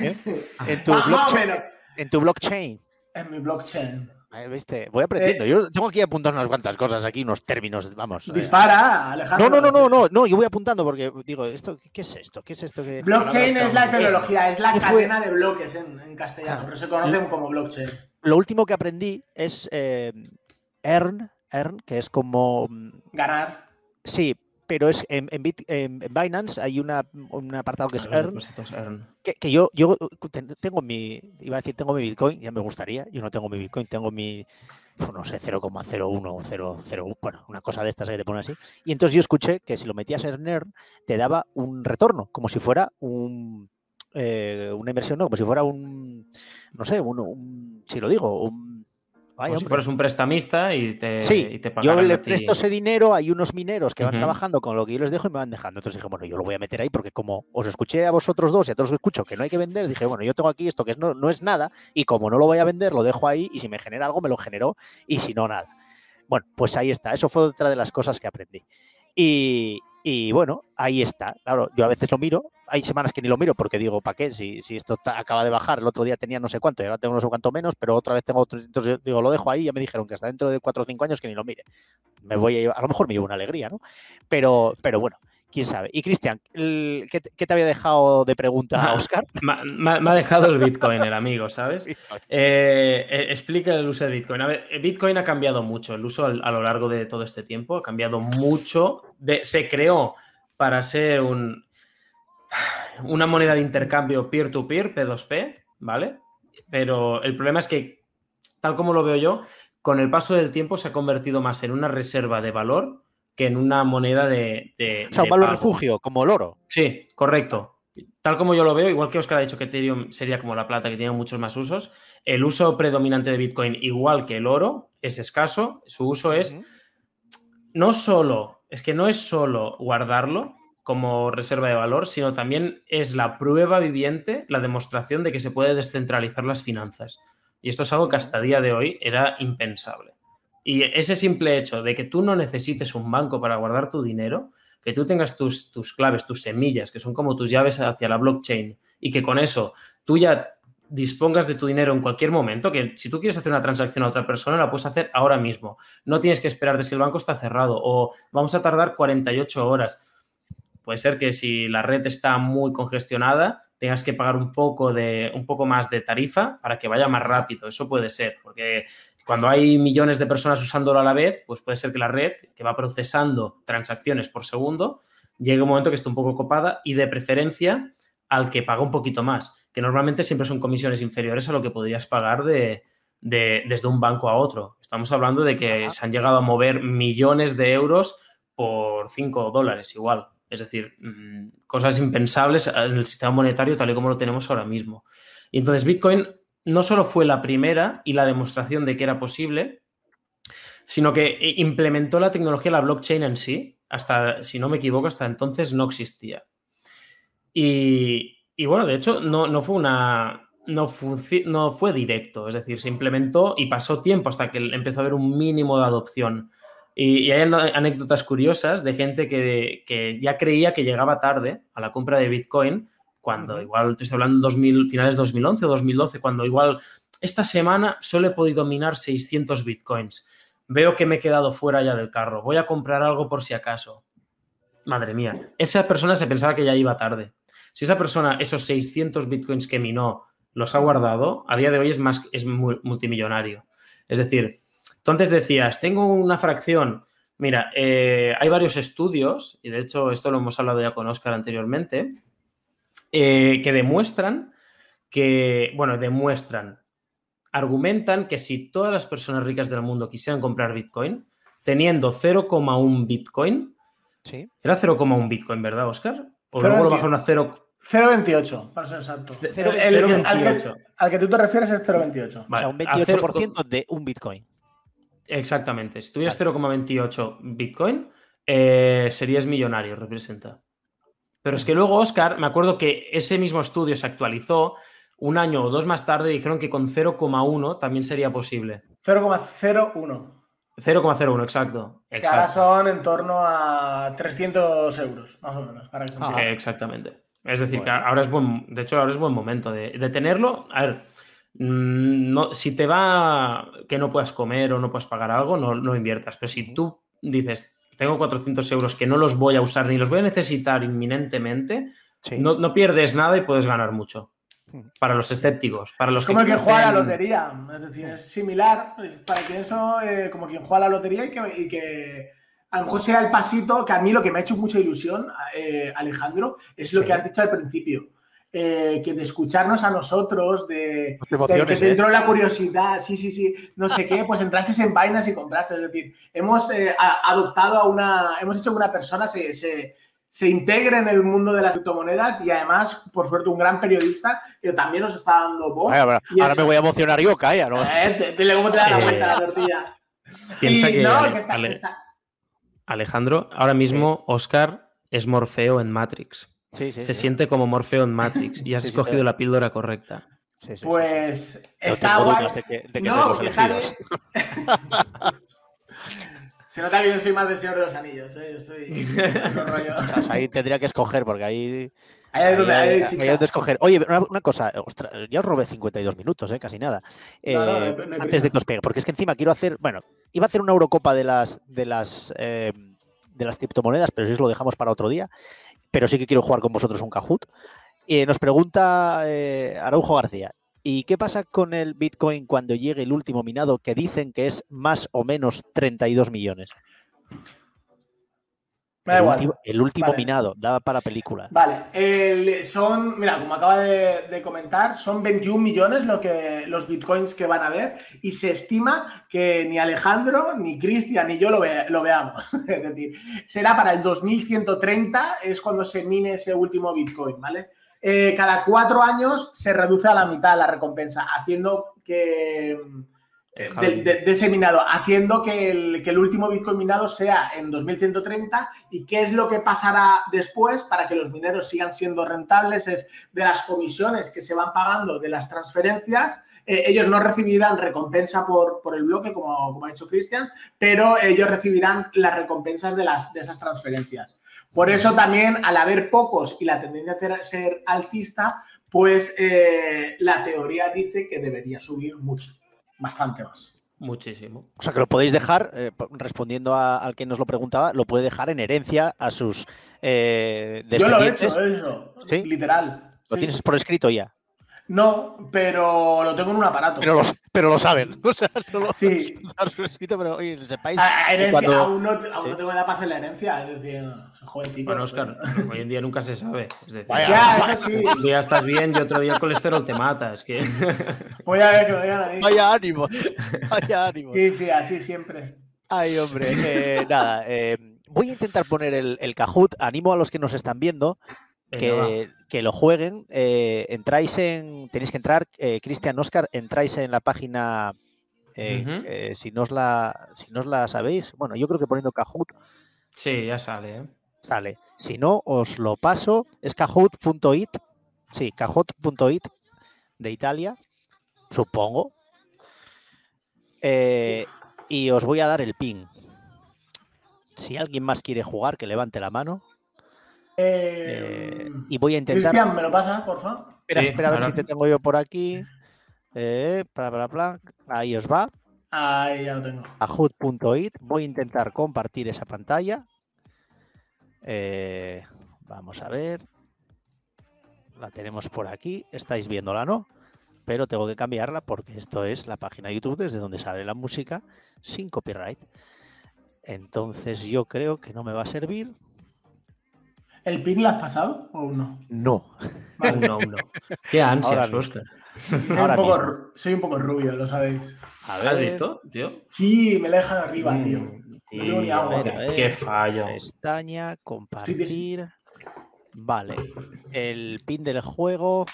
¿eh? En, tu blockchain, en tu blockchain. En mi blockchain. ¿Viste? Voy aprendiendo. Eh, yo tengo aquí apuntado unas cuantas cosas aquí, unos términos, vamos. Dispara, Alejandro. No, no, no, no, no, yo voy apuntando porque digo, esto, ¿qué es esto? ¿Qué es esto? Que, blockchain es la tecnología, es la cadena de bloques en, castellano, pero se conocen como blockchain. Lo último que aprendí es earn, earn, que es como... Mm, Ganar. Sí, pero es en, en, Binance hay una, un apartado que es earn, Que, yo, yo tengo mi, iba a decir, tengo mi Bitcoin, ya me gustaría, yo no tengo mi Bitcoin, tengo mi, pues no sé, 0,01 o 0,01, bueno, una cosa de estas que te pone así. Y entonces yo escuché que si lo metías en earn, te daba un retorno, como si fuera un, eh, una inversión, no, como si fuera un, no sé, un si lo digo, un como si fueras un prestamista y te, sí, te Yo le presto ese dinero, hay unos mineros que van trabajando con lo que yo les dejo y me van dejando. Entonces dije, bueno, yo lo voy a meter ahí porque como os escuché a vosotros dos y a todos os escucho que no hay que vender, dije, bueno, yo tengo aquí esto que no, no es nada y como no lo voy a vender, lo dejo ahí y si me genera algo, me lo generó y si no, nada. Bueno, pues ahí está. Eso fue otra de las cosas que aprendí. Y, y bueno, ahí está. Claro, yo a veces lo miro. Hay semanas que ni lo miro porque digo, ¿para qué? Si, si esto acaba de bajar, el otro día tenía no sé cuánto y ahora tengo no sé cuánto menos, pero otra vez tengo otro. Entonces digo, lo dejo ahí. Ya me dijeron que hasta dentro de cuatro o cinco años que ni lo mire. Me voy a, a lo mejor me llevo una alegría, ¿no? Pero, pero bueno, quién sabe. Y Cristian, ¿qué, te había dejado de pregunta a Oscar? Me, ha dejado el Bitcoin, el amigo, ¿sabes? Eh, eh, explica el uso de Bitcoin. A ver, Bitcoin ha cambiado mucho, el uso a, lo largo de todo este tiempo ha cambiado mucho. se creó para ser un, una moneda de intercambio peer-to-peer, P2P, ¿vale? Pero el problema es que, tal como lo veo yo, con el paso del tiempo se ha convertido más en una reserva de valor que en una moneda de. o sea, un valor refugio, como el oro. Sí, correcto. Tal como yo lo veo, igual que Oscar ha dicho que Ethereum sería como la plata, que tiene muchos más usos, el uso predominante de Bitcoin, igual que el oro, es escaso. Su uso es no solo, es que no es solo guardarlo como reserva de valor, sino también es la prueba viviente, la demostración de que se puede descentralizar las finanzas. Y esto es algo que hasta día de hoy era impensable. Y ese simple hecho de que tú no necesites un banco para guardar tu dinero, que tú tengas tus, tus claves, tus semillas, que son como tus llaves hacia la blockchain, y que con eso tú ya dispongas de tu dinero en cualquier momento, que si tú quieres hacer una transacción a otra persona, la puedes hacer ahora mismo. No tienes que esperar desde que el banco está cerrado o vamos a tardar 48 horas. Puede ser que si la red está muy congestionada, tengas que pagar un poco, de, un poco más de tarifa para que vaya más rápido. Eso puede ser, porque cuando hay millones de personas usándolo a la vez, pues puede ser que la red, que va procesando transacciones por segundo, llegue un momento que esté un poco copada y de preferencia al que paga un poquito más, que normalmente siempre son comisiones inferiores a lo que podrías pagar de, desde un banco a otro. Estamos hablando de que se han llegado a mover millones de euros por 5 dólares igual. Es decir, mm, cosas impensables en el sistema monetario tal y como lo tenemos ahora mismo. Y entonces Bitcoin no solo fue la primera y la demostración de que era posible, sino que implementó la tecnología, la blockchain en sí, hasta, si no me equivoco, hasta entonces no existía. Y, bueno, de hecho, no, fue una, no, no fue directo, es decir, se implementó y pasó tiempo hasta que empezó a haber un mínimo de adopción. Y, hay anécdotas curiosas de gente que, ya creía que llegaba tarde a la compra de Bitcoin, cuando igual te estoy hablando de 2000, finales de 2011 o 2012, cuando igual esta semana solo he podido minar 600 Bitcoins. Veo que me he quedado fuera ya del carro. Voy a comprar algo por si acaso. Madre mía, esa persona se pensaba que ya iba tarde. Si esa persona, esos 600 bitcoins que minó, los ha guardado, a día de hoy es más es multimillonario. Es decir, tú antes decías, tengo una fracción. Mira, eh, hay varios estudios, y de hecho esto lo hemos hablado ya con Oscar anteriormente, eh, que demuestran que, bueno, demuestran, argumentan que si todas las personas ricas del mundo quisieran comprar Bitcoin, teniendo 0,1 Bitcoin, ¿Sí? era 0,1 Bitcoin, ¿verdad, Oscar? O luego lo bajaron a 0, 0,28, para ser exacto. al, que, tú te refieres es 0,28. o sea, un 28% de un Bitcoin. Exactamente. Si tuvieras 0,28 Bitcoin, eh, serías millonario, representa. Pero es que luego, Oscar, me acuerdo que ese mismo estudio se actualizó un año o dos más tarde dijeron que con 0,1 también sería posible. 0,01. 0,01, exacto. Que ahora son en torno a 300 euros, más o menos. Para que exactamente. Es decir, que ahora es buen, de hecho, ahora es buen momento de, tenerlo. A ver, mm, no, si te va que no puedas comer o no puedas pagar algo, no, no inviertas. Pero si tú dices, tengo 400 euros que no los voy a usar ni los voy a necesitar inminentemente, no, pierdes nada y puedes ganar mucho. Hmm. Para los escépticos, para los es como el que juega a la lotería, es decir, es similar, para que eso, eh, como quien juega a la lotería y que a lo mejor sea el pasito que a mí lo que me ha hecho mucha ilusión, eh, Alejandro, es lo que has dicho al principio. Eh, que de escucharnos a nosotros, de, que te entró ¿eh? la curiosidad, sí, sí, sí, no sé qué, pues entraste en vainas y compraste. Es decir, hemos adoptado a una, hemos hecho que una persona se, se, integre en el mundo de las criptomonedas y además, por suerte, un gran periodista que también nos está dando voz. ahora, me voy a emocionar yo, calla, ¿no? dile cómo te da la vuelta la tortilla. Piensa que, no, que está Alejandro, ahora mismo Oscar es Morfeo en Matrix. Sí, sí, Se siente como Morfeo en Matrix y has escogido la píldora correcta. pues está guay. no, Se nota que yo soy más del Señor de los Anillos. ¿eh? Yo estoy. ahí tendría que escoger porque ahí. Ahí hay donde, escoger. Oye, una, cosa, ostras, ya os robé 52 minutos, ¿eh? casi nada. Eh, antes de que os pegue, porque es que encima quiero hacer, bueno, iba a hacer una Eurocopa de las de las eh, de las criptomonedas, pero si eso lo dejamos para otro día. Pero sí que quiero jugar con vosotros un Kahoot. Y nos pregunta Araujo García. ¿Y qué pasa con el Bitcoin cuando llegue el último minado que dicen que es más o menos 32 millones? El, último, minado, da para película. Vale, son, mira, como acaba de, comentar, son 21 millones lo que, los bitcoins que van a ver y se estima que ni Alejandro, ni Cristian, ni yo lo, lo veamos. es decir, será para el 2130, es cuando se mine ese último bitcoin, ¿vale? Eh, cada cuatro años se reduce a la mitad la recompensa, haciendo que de, ese minado, haciendo que el, último Bitcoin minado sea en 2130 y qué es lo que pasará después para que los mineros sigan siendo rentables, es de las comisiones que se van pagando de las transferencias, eh, ellos no recibirán recompensa por, el bloque, como, como ha dicho Cristian, pero ellos recibirán las recompensas de, las, de esas transferencias. Por eso también, al haber pocos y la tendencia a ser alcista, pues eh, la teoría dice que debería subir mucho bastante más. Muchísimo. O sea que lo podéis dejar, eh, respondiendo al que nos lo preguntaba, lo puede dejar en herencia a sus eh, Yo lo he hecho, eso. Literal. ¿Lo tienes por escrito ya? No, pero lo tengo en un aparato. Pero lo, pero lo saben. O sea, no lo, sí. escrito, pero oye, sepáis. A, herencia, aún, no, aún no tengo edad para hacer la herencia. Es decir, bueno, Oscar, hoy en día nunca se sabe. Es decir, Vaya, Un día estás bien y otro día el colesterol te mata. Es que. Voy a ver que vayan a Vaya ánimo. Vaya ánimo. Sí, sí, así siempre. Ay, hombre. Eh, nada, eh, voy a intentar poner el, el Kahoot. Animo a los que nos están viendo que, que, lo jueguen. Eh, entráis en. Tenéis que entrar, Cristian Oscar, entráis en la página. si, no os la, si no os la sabéis, bueno, yo creo que poniendo Kahoot. Sí, ya sale. ¿eh? Sale. Si no, os lo paso. Es kahoot.it. Sí, kahoot.it de Italia, supongo. Eh, y os voy a dar el pin. Si alguien más quiere jugar, que levante la mano. Eh, y voy a intentar. Cristian, ¿me lo pasa, por favor? Espera, espera, a ver si te tengo yo por aquí. Eh, Ahí os va. Ahí ya lo tengo. A hood.it. Voy a intentar compartir esa pantalla. Eh, vamos a ver. La tenemos por aquí. Estáis viéndola, ¿no? Pero tengo que cambiarla porque esto es la página de YouTube desde donde sale la música sin copyright. Entonces yo creo que no me va a servir. ¿El pin lo has pasado o no? No. no, no. Qué ansias, Oscar. Soy un, poco, rubio, lo sabéis. ¿Has visto, tío? Sí, me la dejan arriba, mm, tío. No tengo ni agua. Qué fallo. Pestaña, compartir. Vale. El pin del juego.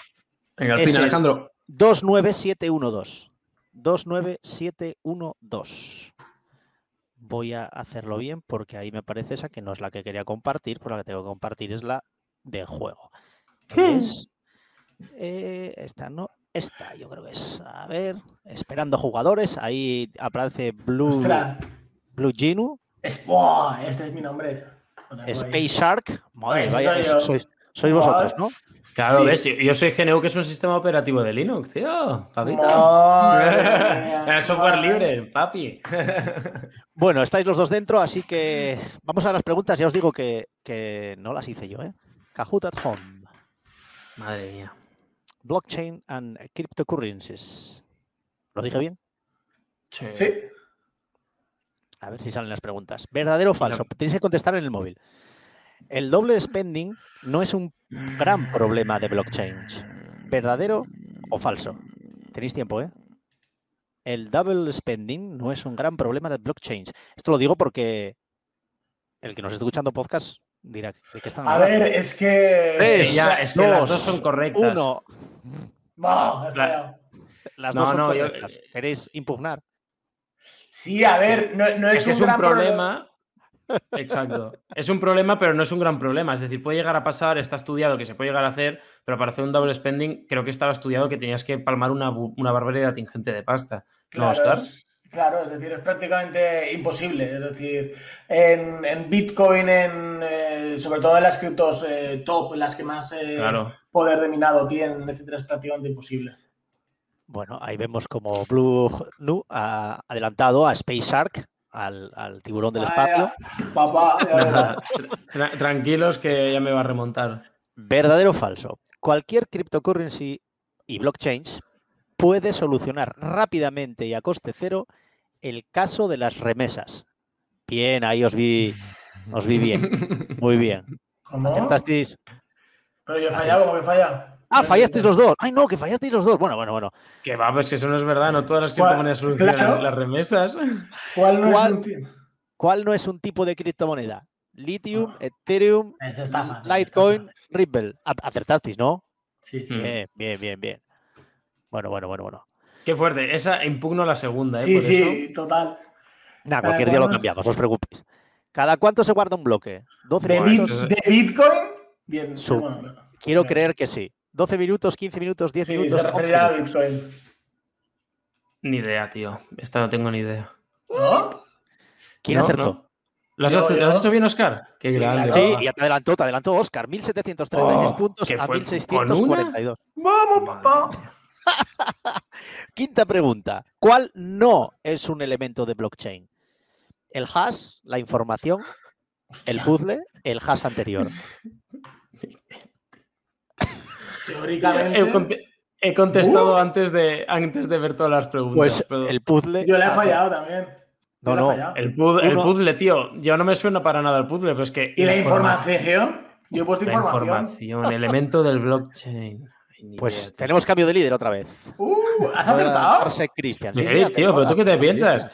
Venga, el pin, Alejandro. 29712. 29712 voy a hacerlo bien porque ahí me parece esa que no es la que quería compartir, pero la que tengo que compartir es la del juego. Hmm. es eh, esta, no, esta yo creo que es. A ver, esperando jugadores. Ahí aparece Blue, Blue Genu. Es, este es mi nombre. Space Shark. Madre, vaya, sois, sois vosotros, ¿no? Claro, ves, yo soy GNU, que es un sistema operativo de Linux, tío. Es software libre, papi. bueno, estáis los dos dentro, así que vamos a las preguntas. Ya os digo que, no las hice yo, ¿eh? Kahoot at home. Madre mía. Blockchain and cryptocurrencies. ¿Lo dije bien? Sí. A ver si salen las preguntas. ¿Verdadero o falso? Tenéis que contestar en el móvil. El doble spending no es un gran problema de blockchain. ¿Verdadero o falso? Tenéis tiempo, ¿eh? El double spending no es un gran problema de blockchain. Esto lo digo porque el que nos está escuchando podcast dirá qué están A ver, es que. es ya, es que las dos son correctas. Uno. No, las dos son correctas. ¿Queréis impugnar? Sí, a ver, no, es, un, gran problema Exacto. Es un problema, pero no es un gran problema. Es decir, puede llegar a pasar, está estudiado que se puede llegar a hacer, pero para hacer un double spending creo que estaba estudiado que tenías que palmar una, una barbaridad ingente de pasta. Claro, es, claro, es decir, es prácticamente imposible. Es decir, en, Bitcoin, en, eh, sobre todo en las criptos eh, top, las que más eh, poder de minado tienen, etcétera, es prácticamente imposible. Bueno, ahí vemos como Blue Nu ha adelantado a Space Shark al, tiburón del espacio. Papá, Tranquilos que ya me va a remontar. ¿Verdadero o falso? Cualquier cryptocurrency y blockchain puede solucionar rápidamente y a coste cero el caso de las remesas. Bien, ahí os vi, os vi bien. Muy bien. ¿Cómo? Pero yo he fallado, ¿cómo que falla? Ah, fallasteis los dos. Ay, no, que fallasteis los dos. Bueno, bueno, bueno. Que va, pues que eso no es verdad. No todas las criptomonedas solucionan las remesas. ¿Cuál no, es un ¿Cuál no es un tipo de criptomoneda? Lithium. Ethereum, Litecoin, Ripple. Acertasteis, ¿no? Sí, sí. Bien, bien, bien, bien. Bueno, bueno, bueno, bueno. Qué fuerte. Esa impugno la segunda, ¿eh? Sí, sí, total. Nada, cualquier día lo cambiamos, no os preocupéis. ¿Cada cuánto se guarda un bloque? ¿12 ¿De, Bitcoin? Bien. Quiero creer que sí. 12 minutos, 15 minutos, 10 minutos. Se referirá a Bitcoin. Ni idea, tío. Esta no tengo ni idea. ¿No? ¿Quién acertó? ¿Lo has, hecho bien, Oscar? Qué sí, grande. Sí, y te adelantó, te adelantó Oscar. 1736 puntos a 1642. ¡Vamos, papá! Quinta pregunta. ¿Cuál no es un elemento de blockchain? El hash, la información, el puzzle, el hash anterior. Teóricamente. He, contestado uh. antes, de, antes de ver todas las preguntas. Pues el puzzle. Yo le he fallado también. No, no. El, puzzle, tío. Yo no me suena para nada el puzzle, pero es que. ¿Y la información? Yo he puesto la información. elemento del blockchain. Pues tenemos cambio de líder otra vez. Uh, ¿Has acertado? Cristian. Sí, tío, pero tú qué te piensas?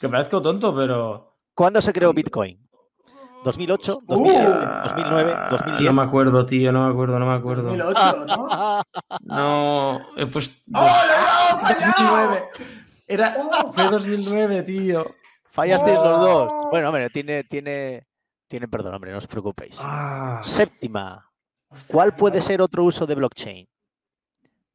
Que parezco tonto, pero. ¿Cuándo se creó Bitcoin? 2008, 2007, 2009, 2010. No me acuerdo, tío, no me acuerdo, no me acuerdo. 2008, ¿no? No, he puesto. ¡Oh, 2009. Era, fue 2009, tío. Fallasteis los dos. Bueno, hombre, tiene, tiene, tiene perdón, hombre, no os preocupéis. Ah. Séptima. ¿Cuál puede ser otro uso de blockchain?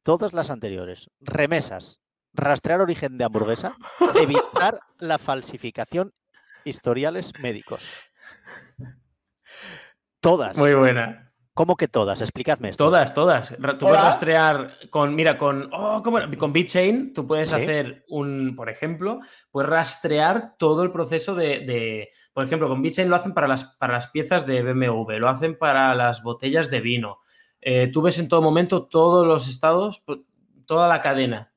todas las anteriores. Remesas, rastrear origen de hamburguesa, evitar la falsificación historiales médicos. Todas. Muy buena. ¿Cómo que todas? Explicadme esto. Todas, todas. Tú puedes rastrear con, mira, con, oh, ¿cómo con BitChain, tú puedes hacer un, por ejemplo, puedes rastrear todo el proceso de, por ejemplo, con BitChain lo hacen para las, para las piezas de BMW, lo hacen para las botellas de vino. Eh, tú ves en todo momento todos los estados, toda la cadena,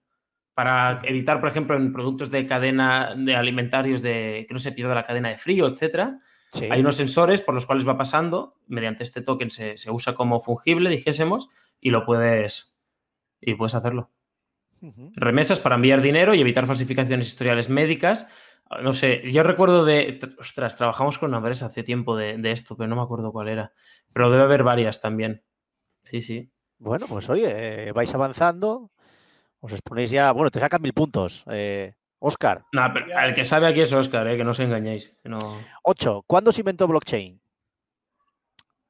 para evitar, por ejemplo, en productos de cadena de alimentarios de que no se pierda la cadena de frío, etcétera hay unos sensores por los cuales va pasando, mediante este token se, usa como fungible, dijésemos, y lo puedes, y puedes hacerlo. Remesas para enviar dinero y evitar falsificaciones historiales médicas. No sé, yo recuerdo de. Ostras, trabajamos con una empresa hace tiempo de, esto, pero no me acuerdo cuál era. Pero debe haber varias también. Sí, sí. Bueno, pues oye, eh, vais avanzando, os exponéis ya. Bueno, te sacan mil puntos. Eh, Oscar. el que sabe aquí es Oscar, eh, que no os engañéis. No... 8. ¿Cuándo se inventó blockchain?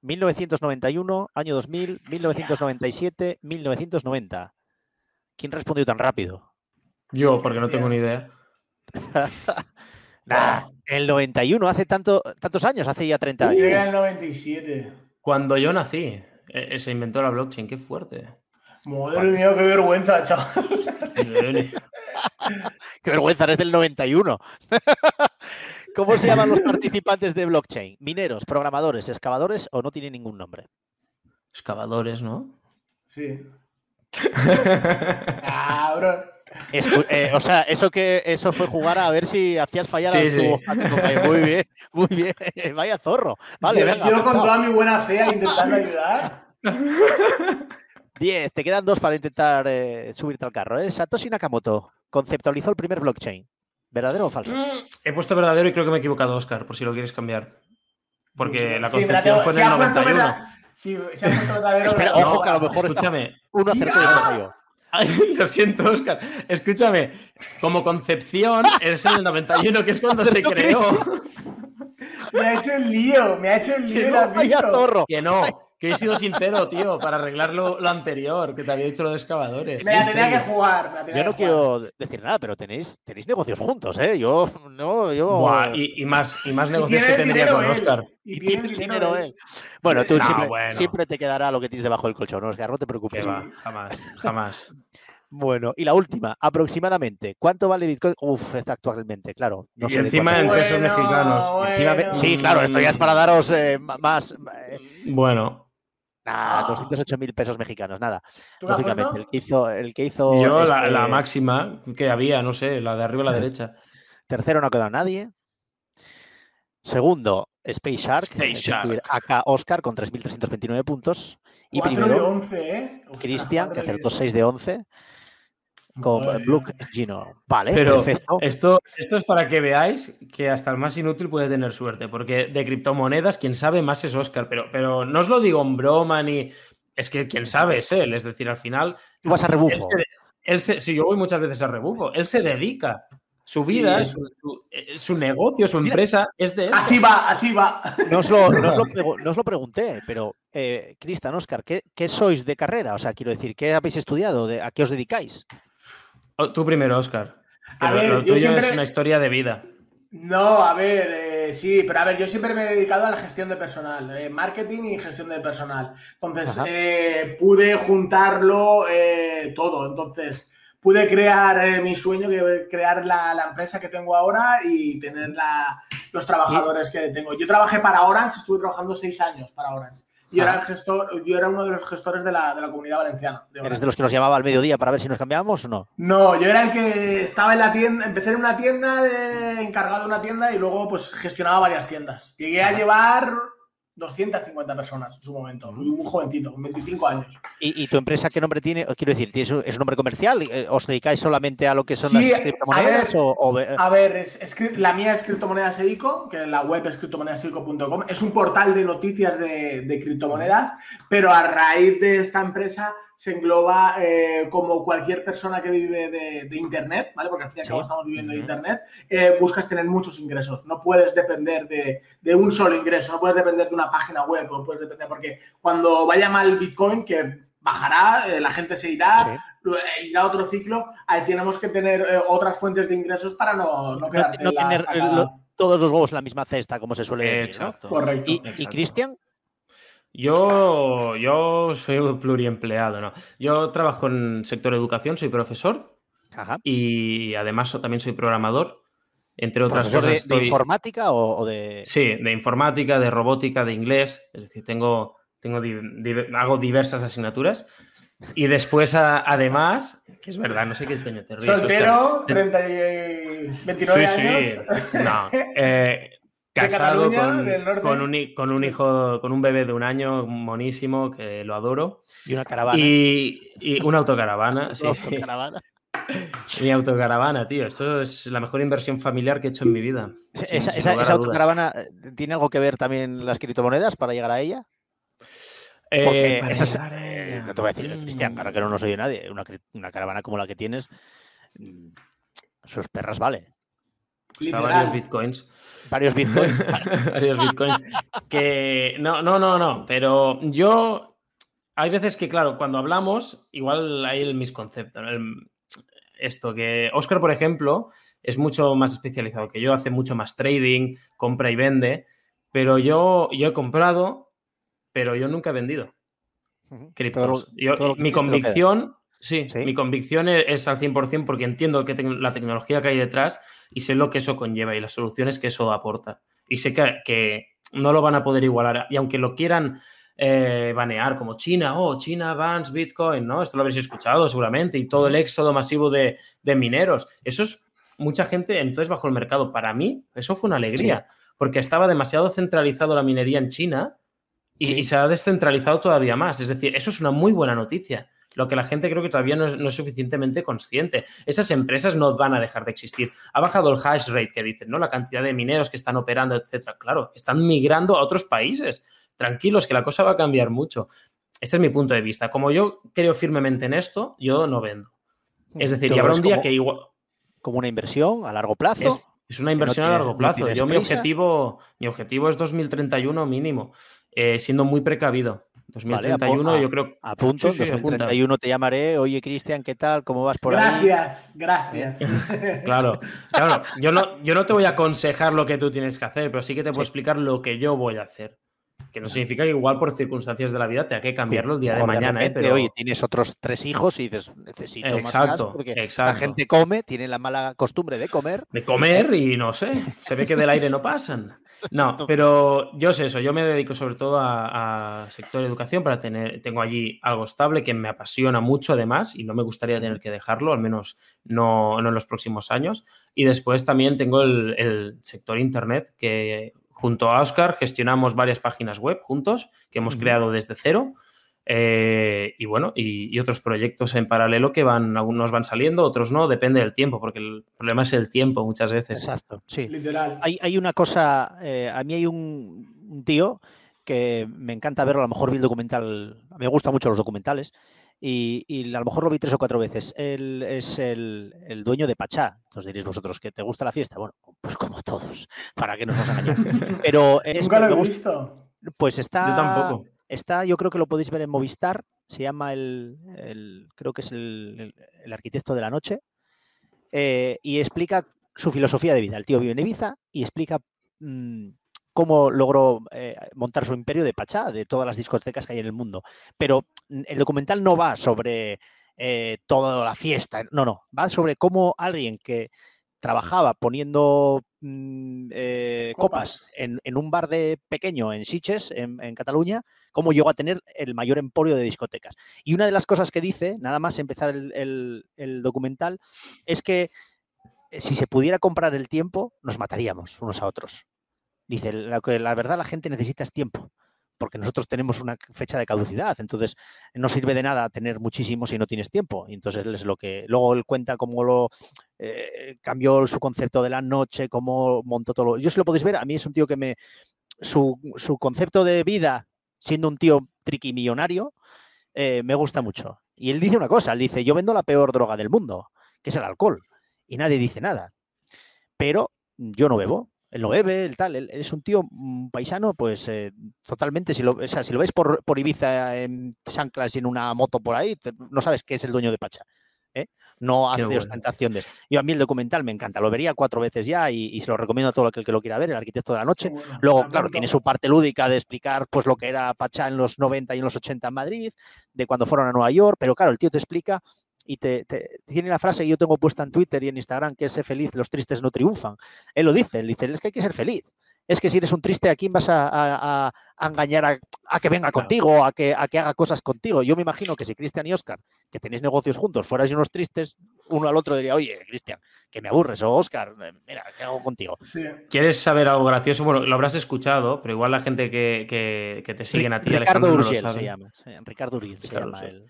1991, año 2000, 1997, 1990. ¿Quién respondió tan rápido? Yo, porque no tengo ni idea. nah, el 91, hace tanto, tantos años, hace ya 30 años. Llega el 97. Cuando yo nací, eh, se inventó la blockchain, qué fuerte. Madre mía, qué vergüenza, chaval. Qué vergüenza, eres del 91. ¿Cómo se llaman los participantes de blockchain? ¿Mineros, programadores, excavadores o no tiene ningún nombre? Excavadores, ¿no? Sí. Cabrón. Eh, o sea, eso que eso fue jugar a ver si hacías fallar sí, sí. Muy bien, muy bien. Vaya zorro. Vale, yo, con toda mi buena fe intentando ayudar. 10. Te quedan dos para intentar eh, subirte al carro. ¿eh? Satoshi Nakamoto conceptualizó el primer blockchain. ¿Verdadero o falso? Mm, he puesto verdadero y creo que me he equivocado, Oscar, por si lo quieres cambiar. Porque la concepción fue en el 91. Sí, se ha puesto verdadero. Espera, ojo, que a lo mejor escúchame. uno acertó yo. Ay, lo siento, Oscar. Escúchame, como concepción es en el 91, que es cuando se creó. Me ha hecho el lío, me ha hecho el lío. Que Que no. Que he sido sincero, tío, para arreglar lo, anterior, que te había dicho lo de excavadores. Me la tenía que jugar. yo no quiero decir nada, pero tenéis, tenéis negocios juntos, ¿eh? Yo, no, yo. y, más, y más negocios que tendría con Oscar. Y, tiene dinero, él. Bueno, tú siempre, te quedará lo que tienes debajo del colchón, Oscar, no te preocupes. jamás, jamás. Bueno, y la última, aproximadamente, ¿cuánto vale Bitcoin? Uf, está actualmente, claro. No y encima en pesos mexicanos. sí, claro, esto ya es para daros eh, más. Eh, bueno, Ah, 208 mil pesos mexicanos, nada. Lógicamente, el que hizo. El que hizo Yo, la, este máxima que había, no sé, la de arriba a la derecha. Tercero, no ha quedado nadie. Segundo, Space Shark. Space acá Oscar con 3.329 puntos. Y primero, de 11, ¿eh? Cristian, que acertó 6 de 11 con Blue Gino. Vale, Pero Esto, esto es para que veáis que hasta el más inútil puede tener suerte, porque de criptomonedas quien sabe más es Oscar, pero, pero no os lo digo en broma ni... Es que quien sabe es él, es decir, al final... Tú vas a rebufo. Él si yo voy muchas veces a rebufo, él se dedica su vida, eh, su, negocio, su empresa es de Así va, así va. No os lo, lo, pregunté, pero eh, Cristian, Oscar, ¿qué, ¿qué, sois de carrera? O sea, quiero decir, ¿qué habéis estudiado? ¿A qué os dedicáis? Tú primero, Oscar. A ver, lo tuyo es una historia de vida. No, a ver, eh, sí, pero a ver, yo siempre me he dedicado a la gestión de personal, eh, marketing y gestión de personal. Entonces, eh, pude juntarlo todo. Entonces, pude crear mi sueño, que crear la, empresa que tengo ahora y tener los trabajadores que tengo. Yo trabajé para Orange, estuve trabajando seis años para Orange. Yo era, el gestor, yo era uno de los gestores de la, de la comunidad valenciana. ¿Eres de los que nos llamaba al mediodía para ver si nos cambiábamos o no? No, yo era el que estaba en la tienda, empecé en una tienda, de, encargado de una tienda y luego pues gestionaba varias tiendas. Llegué a llevar 250 personas en su momento, muy, muy jovencito, con 25 años. ¿Y, tu empresa qué nombre tiene? Quiero decir, ¿es un, nombre comercial? Eh, ¿Os dedicáis solamente a lo que son las criptomonedas? A ver, la mía es Criptomonedas Edico, que la web es criptomonedasedico.com. Es un portal de noticias de, de criptomonedas, pero a raíz de esta empresa se engloba eh, como cualquier persona que vive de, Internet, ¿vale? Porque al fin y al cabo estamos viviendo de Internet, eh, buscas tener muchos ingresos. No puedes depender de, un solo ingreso, no puedes depender de una página web, no puedes depender, porque cuando vaya mal Bitcoin, que bajará, eh, la gente se irá, eh, irá otro ciclo, ahí tenemos que tener otras fuentes de ingresos para no, no quedarte no, tener todos los huevos en la misma cesta, como se suele decir. Exacto. Correcto. ¿Y, Cristian? Yo, yo soy pluriempleado, ¿no? Yo trabajo en sector educación, soy profesor y además también soy programador. Entre otras cosas. De, informática o, de.? Sí, de informática, de robótica, de inglés. Es decir, tengo, tengo hago diversas asignaturas. Y después, además, que es verdad, no sé qué coño te ríes. Soltero, 30 y 29 sí, años. Sí, no. Eh, casado con, un, con, un, hijo, con un bebé de un año monísimo, que lo adoro. Y una caravana. Y, y una autocaravana. sí. autocaravana. Mi autocaravana, tío. Esto es la mejor inversión familiar que he hecho en mi vida. esa, autocaravana eh, tiene algo que ver también las criptomonedas para llegar a ella? Eh, Porque eh, no te voy a decir, Cristian, para que no nos oye nadie, una, caravana como la que tienes, mm, sus perras vale. varios bitcoins. Varios bitcoins. varios bitcoins. Que no, no, no, no. Pero yo. Hay veces que, claro, cuando hablamos, igual hay el misconcepto. esto, que Oscar, por ejemplo, es mucho más especializado que yo, hace mucho más trading, compra y vende. Pero yo, yo he comprado pero yo nunca he vendido criptos. mi convicción, sí, mi convicción es, al 100% porque entiendo que la tecnología que hay detrás y sé lo que eso conlleva y las soluciones que eso aporta. Y sé que, no lo van a poder igualar. Y aunque lo quieran eh, banear como China, oh, China bans Bitcoin, ¿no? Esto lo habréis escuchado seguramente, y todo el éxodo masivo de, mineros. Eso es mucha gente, entonces bajo el mercado. Para mí, eso fue una alegría, porque estaba demasiado centralizado la minería en China y, se ha descentralizado todavía más. Es decir, eso es una muy buena noticia. Lo que la gente creo que todavía no es, suficientemente consciente. Esas empresas no van a dejar de existir. Ha bajado el hash rate que dicen, ¿no? La cantidad de mineros que están operando, etcétera. Claro, están migrando a otros países. Tranquilos, que la cosa va a cambiar mucho. Este es mi punto de vista. Como yo creo firmemente en esto, yo no vendo. Es decir, y habrá un día que igual. Como una inversión a largo plazo. Es, una inversión a largo plazo. yo mi objetivo, mi objetivo es 2031 mínimo. Eh, siendo muy precavido. 2031 yo creo... A punto, 2031 te llamaré, oye Cristian, ¿qué tal? ¿Cómo vas por gracias, Gracias, claro, claro. Yo no, yo no te voy a aconsejar lo que tú tienes que hacer, pero sí que te puedo explicar lo que yo voy a hacer. Que no significa que igual por circunstancias de la vida te que cambiarlo el día de mañana. ¿eh? pero... Oye, tienes otros tres hijos y dices, necesito más gas porque la gente come, tiene la mala costumbre de comer. De comer y no sé, se ve que del aire no pasan. No, pero yo sé eso, yo me dedico sobre todo a, sector educación para tener, tengo allí algo estable que me apasiona mucho además y no me gustaría tener que dejarlo, al menos no, en los próximos años. Y después también tengo el, sector internet que junto a Oscar gestionamos varias páginas web juntos que hemos creado desde cero. Eh, y bueno, y, otros proyectos en paralelo que van, algunos van saliendo, otros no, depende del tiempo, porque el problema es el tiempo muchas veces. Exacto, sí. Literal. Hay, una cosa, eh, a mí hay un, tío que me encanta verlo, a lo mejor vi el documental, me gustan mucho los documentales, y, a lo mejor lo vi tres o cuatro veces. Él es el, dueño de Pachá. Entonces diréis vosotros que te gusta la fiesta. Bueno, pues como a todos, para que nos nos engañemos. Pero es, Nunca lo he visto. Pues está. Yo tampoco. Está, yo creo que lo podéis ver en Movistar, se llama el, creo que es el, arquitecto de la noche, eh, y explica su filosofía de vida. El tío vive en Ibiza y explica mm, cómo logró eh, montar su imperio de Pachá, de todas las discotecas que hay en el mundo. Pero mm, el documental no va sobre eh, toda la fiesta, no, no, va sobre cómo alguien que trabajaba poniendo eh, copas, en, un bar de pequeño en Siches, en, Cataluña, cómo llegó a tener el mayor emporio de discotecas. Y una de las cosas que dice, nada más empezar el, documental, es que eh, si se pudiera comprar el tiempo, nos mataríamos unos a otros. Dice, la, la verdad la gente necesita es tiempo porque nosotros tenemos una fecha de caducidad, entonces no sirve de nada tener muchísimo si no tienes tiempo. Entonces es lo que luego él cuenta cómo lo eh, cambió su concepto de la noche, cómo montó todo. Lo, yo si lo podéis ver, a mí es un tío que me su, concepto de vida siendo un tío triquimillonario eh, me gusta mucho. Y él dice una cosa, él dice, yo vendo la peor droga del mundo, que es el alcohol, y nadie dice nada. Pero yo no bebo, Él no bebe, el tal. Él, es un tío paisano, pues eh, totalmente. Si lo, o sea, si lo ves por, por Ibiza en chanclas y en una moto por ahí, no sabes que es el dueño de Pacha. ¿eh? No hace eso. Yo a mí el documental me encanta, lo vería cuatro veces ya y, se lo recomiendo a todo aquel que lo quiera ver, el arquitecto de la noche. Luego, claro, tiene su parte lúdica de explicar pues lo que era Pachá en los 90 y en los 80 en Madrid, de cuando fueron a Nueva York, pero claro, el tío te explica y te, tiene la frase que yo tengo puesta en Twitter y en Instagram, que es sé feliz, los tristes no triunfan. Él lo dice, él dice, es que hay que ser feliz es que si eres un triste, ¿a quién vas a, engañar a, que venga contigo, a que, a que haga cosas contigo? Yo me imagino que si Cristian y Oscar, que tenéis negocios juntos, fuerais unos tristes, uno al otro diría, oye, Cristian, que me aburres, o Oscar, mira, ¿qué hago contigo? ¿Quieres saber algo gracioso? Bueno, lo habrás escuchado, pero igual la gente que, te siguen a ti, Ricardo Urgel se llama. Ricardo Urgel se llama él.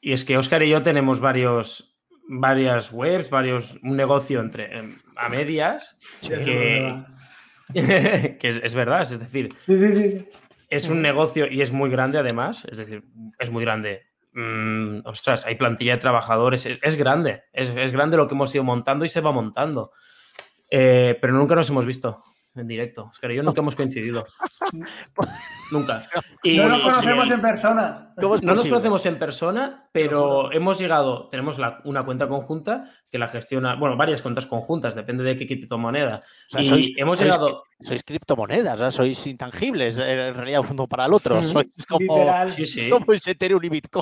Y es que Oscar y yo tenemos varios, varias webs, varios, un negocio entre em, a medias que, que es, verdad, es decir, es un negocio y es muy grande además, es decir, es muy grande. Mm, ostras, hay plantilla de trabajadores, es, grande, es, grande lo que hemos ido montando y se va montando, eh, pero nunca nos hemos visto en directo. Oscar y yo nunca hemos coincidido. nunca. Y, no nos conocemos en persona. No nos conocemos en persona, pero hemos llegado, tenemos una cuenta conjunta que la gestiona, bueno, varias cuentas conjuntas, depende de qué criptomoneda. O sea, y hemos llegado. Sois criptomonedas, sois intangibles en realidad uno para el otro. Sois como sí, sí.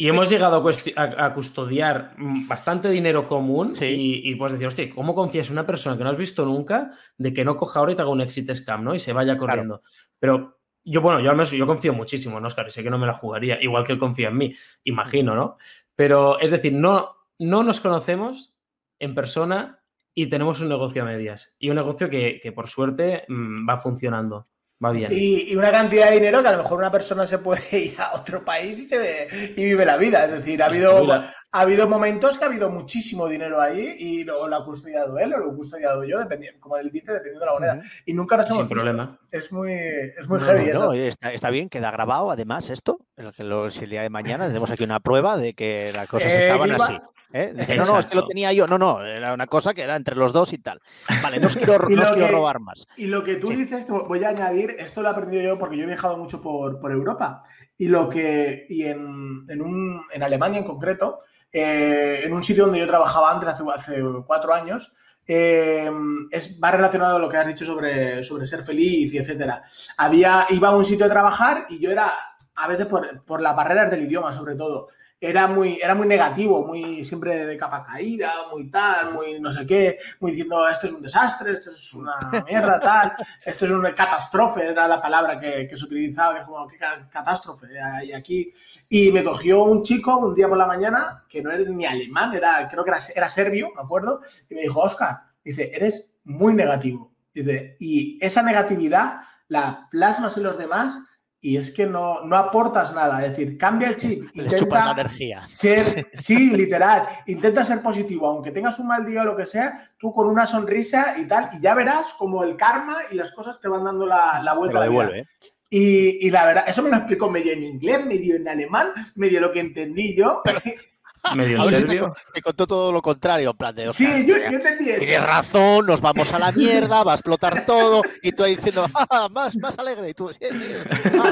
Y hemos llegado a, custodiar bastante dinero común y, y, pues decir, hostia, ¿cómo confías en una persona que no has visto nunca de que no coja ahora y te haga un exit scam, ¿no? Y se vaya corriendo. Pero yo, bueno, yo al menos yo confío muchísimo en Oscar y sé que no me la jugaría, igual que él confía en mí, imagino, ¿no? Pero es decir, no, no nos conocemos en persona y tenemos un negocio a medias. Y un negocio que, por suerte mm, va funcionando. Va bien. Y, una cantidad de dinero que a lo mejor una persona se puede ir a otro país y, se y vive la vida. Es decir, ha habido, ha habido momentos que ha habido muchísimo dinero ahí y lo, lo ha custodiado él o lo he custodiado yo, dependiendo, como él dice, dependiendo de la moneda. Y nunca nos hemos Sin problema. Es muy, es muy heavy eso. Está, está, bien, queda grabado además esto. El, si el día de mañana tenemos aquí una prueba de que las cosas eh, estaban así. ¿Eh? no, no, es que lo tenía yo. No, no, era una cosa que era entre los dos y tal. Vale, no os quiero, robar más. Y lo que tú dices, voy a añadir, esto lo he aprendido yo porque yo he viajado mucho por, por Europa. Y lo que, y en, en, un, en Alemania en concreto, eh, en un sitio donde yo trabajaba antes, hace, hace cuatro años, eh, es, va relacionado a lo que has dicho sobre, sobre ser feliz y etcétera. Había, iba a un sitio a trabajar y yo era, a veces por, por las barreras del idioma sobre todo, era muy, era muy negativo, muy siempre de capa caída, muy tal, muy no sé qué, muy diciendo esto es un desastre, esto es una mierda, tal, esto es una catástrofe, era la palabra que, se utilizaba, que es como, ¿qué catástrofe? Y aquí, y me cogió un chico un día por la mañana, que no era ni alemán, era, creo que era, era serbio, me acuerdo, y me dijo, Oscar, dice, eres muy negativo. Dice, y esa negatividad la plasmas en los demás y es que no, no aportas nada. Es decir, cambia el chip. Intenta la energía. Ser, sí, literal. Intenta ser positivo. Aunque tengas un mal día o lo que sea, tú con una sonrisa y tal, y ya verás como el karma y las cosas te van dando la, la vuelta. ¿eh? Y, y, la verdad, eso me lo explicó medio en inglés, medio en alemán, medio lo que entendí yo. Medio serio. te, contó todo lo contrario, en plan de. Sí, yo, entendí eso. Tienes razón, nos vamos a la mierda, va a explotar todo. Y tú ahí diciendo, ah, más, más alegre. Y tú, sí, sí.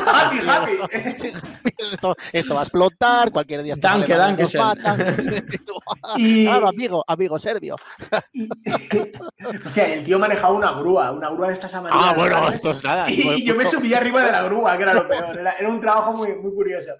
happy, happy. Esto, esto, va a explotar, cualquier día. Dan, que dan, que y... Claro, amigo, amigo serbio. Y... Hostia, el tío manejaba una grúa, una grúa de estas amarillas. Ah, bueno, esto es nada. Y, yo me subí arriba de la grúa, que era lo peor. Era, era un trabajo muy, muy curioso.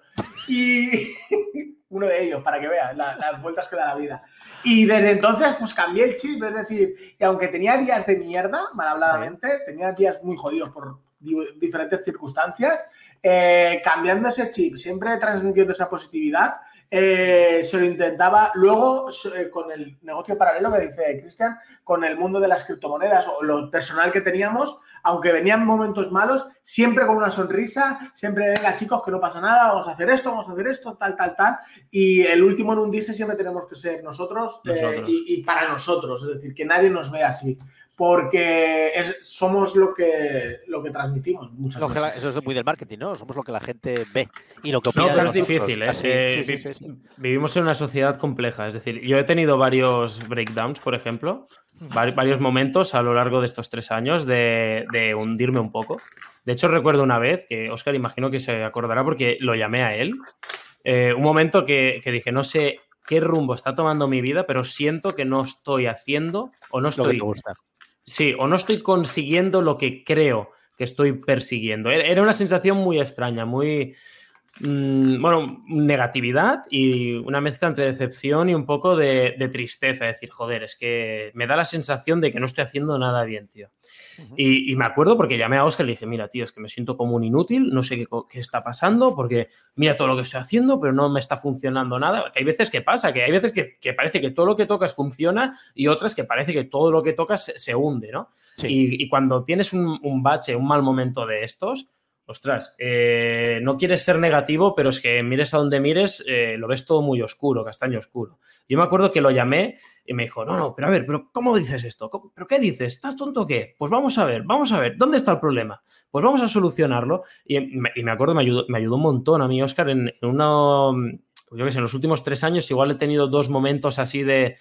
Y uno de ellos, para que veas las vueltas que da la vida. Y desde entonces, pues cambié el chip, es decir, y aunque tenía días de mierda, mal habladamente, tenía días muy jodidos por diferentes circunstancias, eh, cambiando ese chip, siempre transmitiendo esa positividad, eh, se lo intentaba luego eh, con el negocio paralelo que dice Cristian, con el mundo de las criptomonedas o lo personal que teníamos, aunque venían momentos malos, siempre con una sonrisa, siempre, venga chicos, que no pasa nada, vamos a hacer esto, vamos a hacer esto, tal, tal, tal. Y el último en hundirse siempre tenemos que ser nosotros, eh, y, para nosotros, es decir, que nadie nos vea así. Porque somos lo que, lo que transmitimos. Muchas eso es muy del marketing, ¿no? Somos lo que la gente ve y lo que opina. No, es difícil, ¿eh? eh vivimos en una sociedad compleja. Es decir, yo he tenido varios breakdowns, por ejemplo, varios momentos a lo largo de estos tres años de, hundirme un poco. De hecho, recuerdo una vez que Oscar imagino que se acordará porque lo llamé a él. Eh, un momento que, dije, no sé qué rumbo está tomando mi vida, pero siento que no estoy haciendo o no estoy... Sí, o no estoy consiguiendo lo que creo que estoy persiguiendo. Era una sensación muy extraña, muy, Mm, bueno, negatividad y una mezcla entre decepción y un poco de, tristeza. Es decir, joder, es que me da la sensación de que no estoy haciendo nada bien, tío. y, me acuerdo porque llamé a Oscar y le dije, mira, tío, es que me siento como un inútil, no sé qué, está pasando, porque mira todo lo que estoy haciendo, pero no me está funcionando nada. hay veces que pasa, que hay veces que, parece que todo lo que tocas funciona y otras que parece que todo lo que tocas se, hunde, ¿no? Y, cuando tienes un, un bache, un mal momento de estos, ostras, eh, no quieres ser negativo, pero es que mires a donde mires, eh, lo ves todo muy oscuro, castaño oscuro. Yo me acuerdo que lo llamé y me dijo, no, no, pero a ver, pero ¿cómo dices esto? ¿Pero qué dices? ¿Estás tonto o qué? Pues vamos a ver, vamos a ver, ¿dónde está el problema? Pues vamos a solucionarlo. Y me, acuerdo, me ayudó, me ayudó un montón a mí, Oscar, en, en yo qué sé, en los últimos tres años igual he tenido dos momentos así de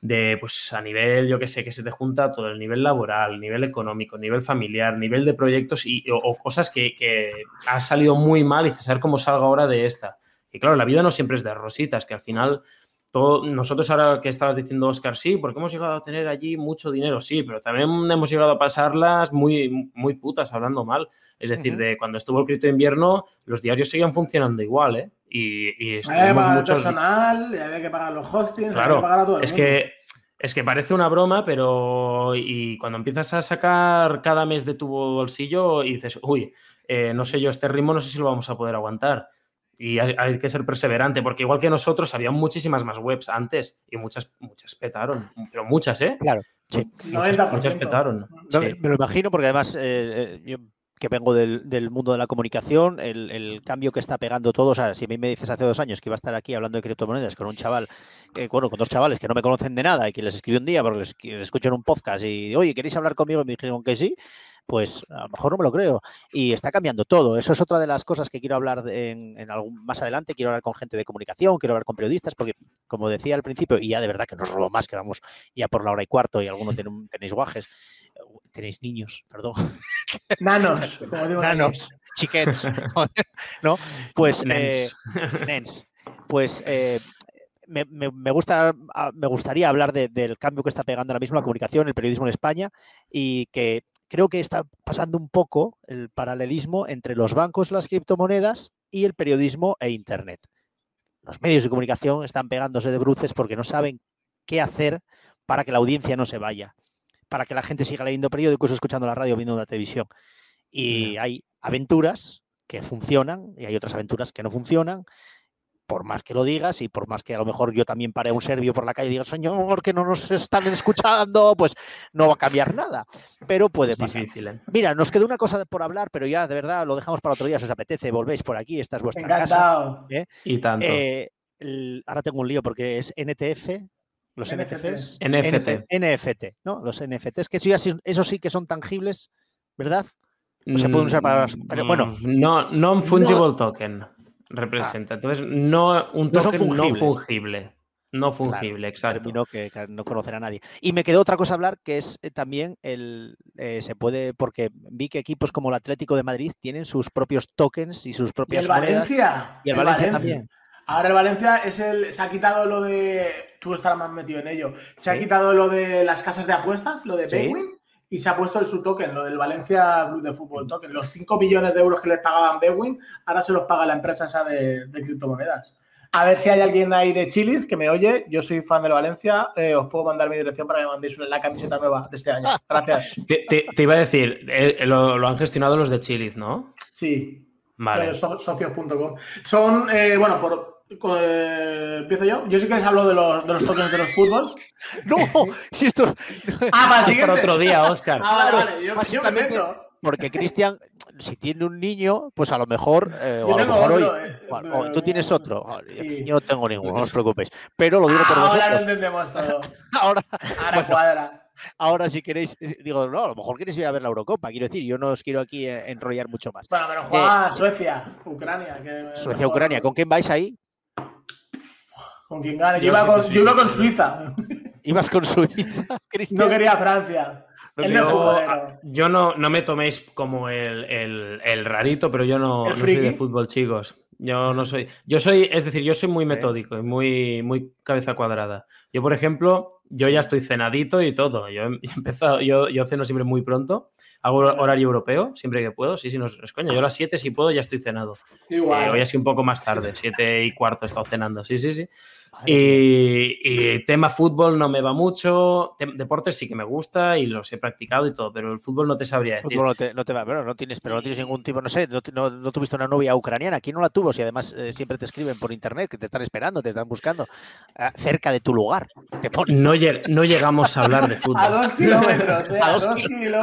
de, pues a nivel, yo que sé, que se te junta todo el nivel laboral, nivel económico, nivel familiar, nivel de proyectos y, o, cosas que, que han salido muy mal y saber cómo salga ahora de esta. Y claro, la vida no siempre es de rositas, que al final todo, nosotros ahora que estabas diciendo, Oscar, sí, porque hemos llegado a tener allí mucho dinero, sí, pero también hemos llegado a pasarlas muy, muy putas, hablando mal. Es decir, de cuando estuvo el cripto de invierno, los diarios seguían funcionando igual, ¿eh? Y, y había que pagar muchos... el personal, había que pagar los hostings, había que pagar a todo el es que es que parece una broma, pero y cuando empiezas a sacar cada mes de tu bolsillo y dices, uy, eh, no sé yo, este ritmo no sé si lo vamos a poder aguantar. Y hay, que ser perseverante, porque igual que nosotros, había muchísimas más webs antes y muchas, muchas petaron, pero muchas, ¿eh? Claro, sí. Muchas, petaron. Me lo imagino, porque además eh, eh, yo que vengo del, mundo de la comunicación, el, cambio que está pegando todo. O sea, si a mí me dices hace dos años que iba a estar aquí hablando de criptomonedas con un chaval, eh, bueno, con dos chavales que no me conocen de nada y que les escribí un día porque les, escucho en un podcast y, oye, ¿queréis hablar conmigo? Y me dijeron que sí, pues a lo mejor no me lo creo. Y está cambiando todo. Eso es otra de las cosas que quiero hablar en, algún, más adelante. Quiero hablar con gente de comunicación, quiero hablar con periodistas, porque como decía al principio, y ya de verdad que nos robo más, que vamos ya por la hora y cuarto y algunos tenéis guajes, tenéis niños, perdón. Nanos, Nanos, chiquets, ¿no? Pues, eh, Pues eh, me, gusta, ah, me gustaría hablar del cambio que está pegando ahora mismo la comunicación, el periodismo en España y que creo que está pasando un poco el paralelismo entre los bancos, las criptomonedas y el periodismo e Internet. Los medios de comunicación están pegándose de bruces porque no saben qué hacer para que la audiencia no se vaya para que la gente siga leyendo periódicos, escuchando la radio, viendo la televisión. Y hay aventuras que funcionan y hay otras aventuras que no funcionan, por más que lo digas y por más que a lo mejor yo también pare un serbio por la calle y diga, señor, que no nos están escuchando, pues no va a cambiar nada. Pero puede es Difícil, ¿eh? Mira, nos quedó una cosa por hablar, pero ya de verdad lo dejamos para otro día si os apetece. Volvéis por aquí, esta es vuestra Encantado. casa. ¿eh? Y tanto. Eh, ahora tengo un lío porque es NTF, los NFTs. NFT. NFT, ¿no? Los NFTs, que eso, sí que son tangibles, ¿verdad? No se pueden usar para. Pero bueno. Mm, no, non-fungible token representa. Entonces, no un token no, fungible. No fungible, exacto. Que, que, no conocerá a nadie. Y me quedó otra cosa a hablar que es eh, también el. Eh, se puede. Porque vi que equipos como el Atlético de Madrid tienen sus propios tokens y sus propias. ¿Y el Valencia? Y el, Valencia, también. Ahora el Valencia es el. Se ha quitado lo de tú estarás más metido en ello. Se ha quitado lo de las casas de apuestas, lo de Bewin, y se ha puesto el su token, lo del Valencia Club de Fútbol Token. Los 5 millones de euros que les pagaban Bewin, ahora se los paga la empresa esa de, criptomonedas. A ver si hay alguien ahí de Chile que me oye. Yo soy fan del Valencia. Eh, os puedo mandar mi dirección para que me mandéis la camiseta nueva de este año. Gracias. Te, iba a decir, eh, lo, han gestionado los de Chile, ¿no? Sí. Vale. socios.com. Son, eh, bueno, por eh, empiezo yo. Yo sí que les hablo de los, de los tokens de los fútbol. no, si esto. Ah, para el otro día, Oscar. Ah, vale, vale. Yo, me meto. Porque Cristian, si tiene un niño, pues a lo mejor. Eh, o a lo mejor hoy, eh, tú tienes otro. Yo no tengo ninguno, no os preocupéis. Pero lo digo por vosotros. Ahora lo entendemos todo. ahora, ahora cuadra. Ahora, si queréis, digo, no, a lo mejor queréis ir a ver la Eurocopa. Quiero decir, yo no os quiero aquí enrollar mucho más. Bueno, pero juega Suecia, Ucrania. Suecia, Ucrania. ¿Con quién vais ahí? Con quien gane. Yo, iba con, Suiza. ¿Ibas con Suiza, Cristian? No quería Francia. yo, no, no, me toméis como el, rarito, pero yo no, no soy de fútbol, chicos. Yo no soy. Yo soy, es decir, yo soy muy metódico y muy, muy cabeza cuadrada. Yo, por ejemplo, yo ya estoy cenadito y todo. Yo he empezado, yo, yo ceno siempre muy pronto. Hago horario europeo siempre que puedo. Sí, sí, no es coño. Yo a las 7 si puedo ya estoy cenado. Igual. Eh, hoy así un poco más tarde, 7 y cuarto he estado cenando. Sí, sí, sí. Y, tema fútbol no me va mucho. Deportes sí que me gusta y los he practicado y todo, pero el fútbol no te sabría decir. Fútbol no te, va, pero no tienes, pero no tienes ningún tipo, no sé, no, tuviste una novia ucraniana. ¿Quién no la tuvo? Si además eh, siempre te escriben por internet, que te están esperando, te están buscando eh, cerca de tu lugar. No, no, llegamos a hablar de fútbol. A dos kilómetros, eh, a,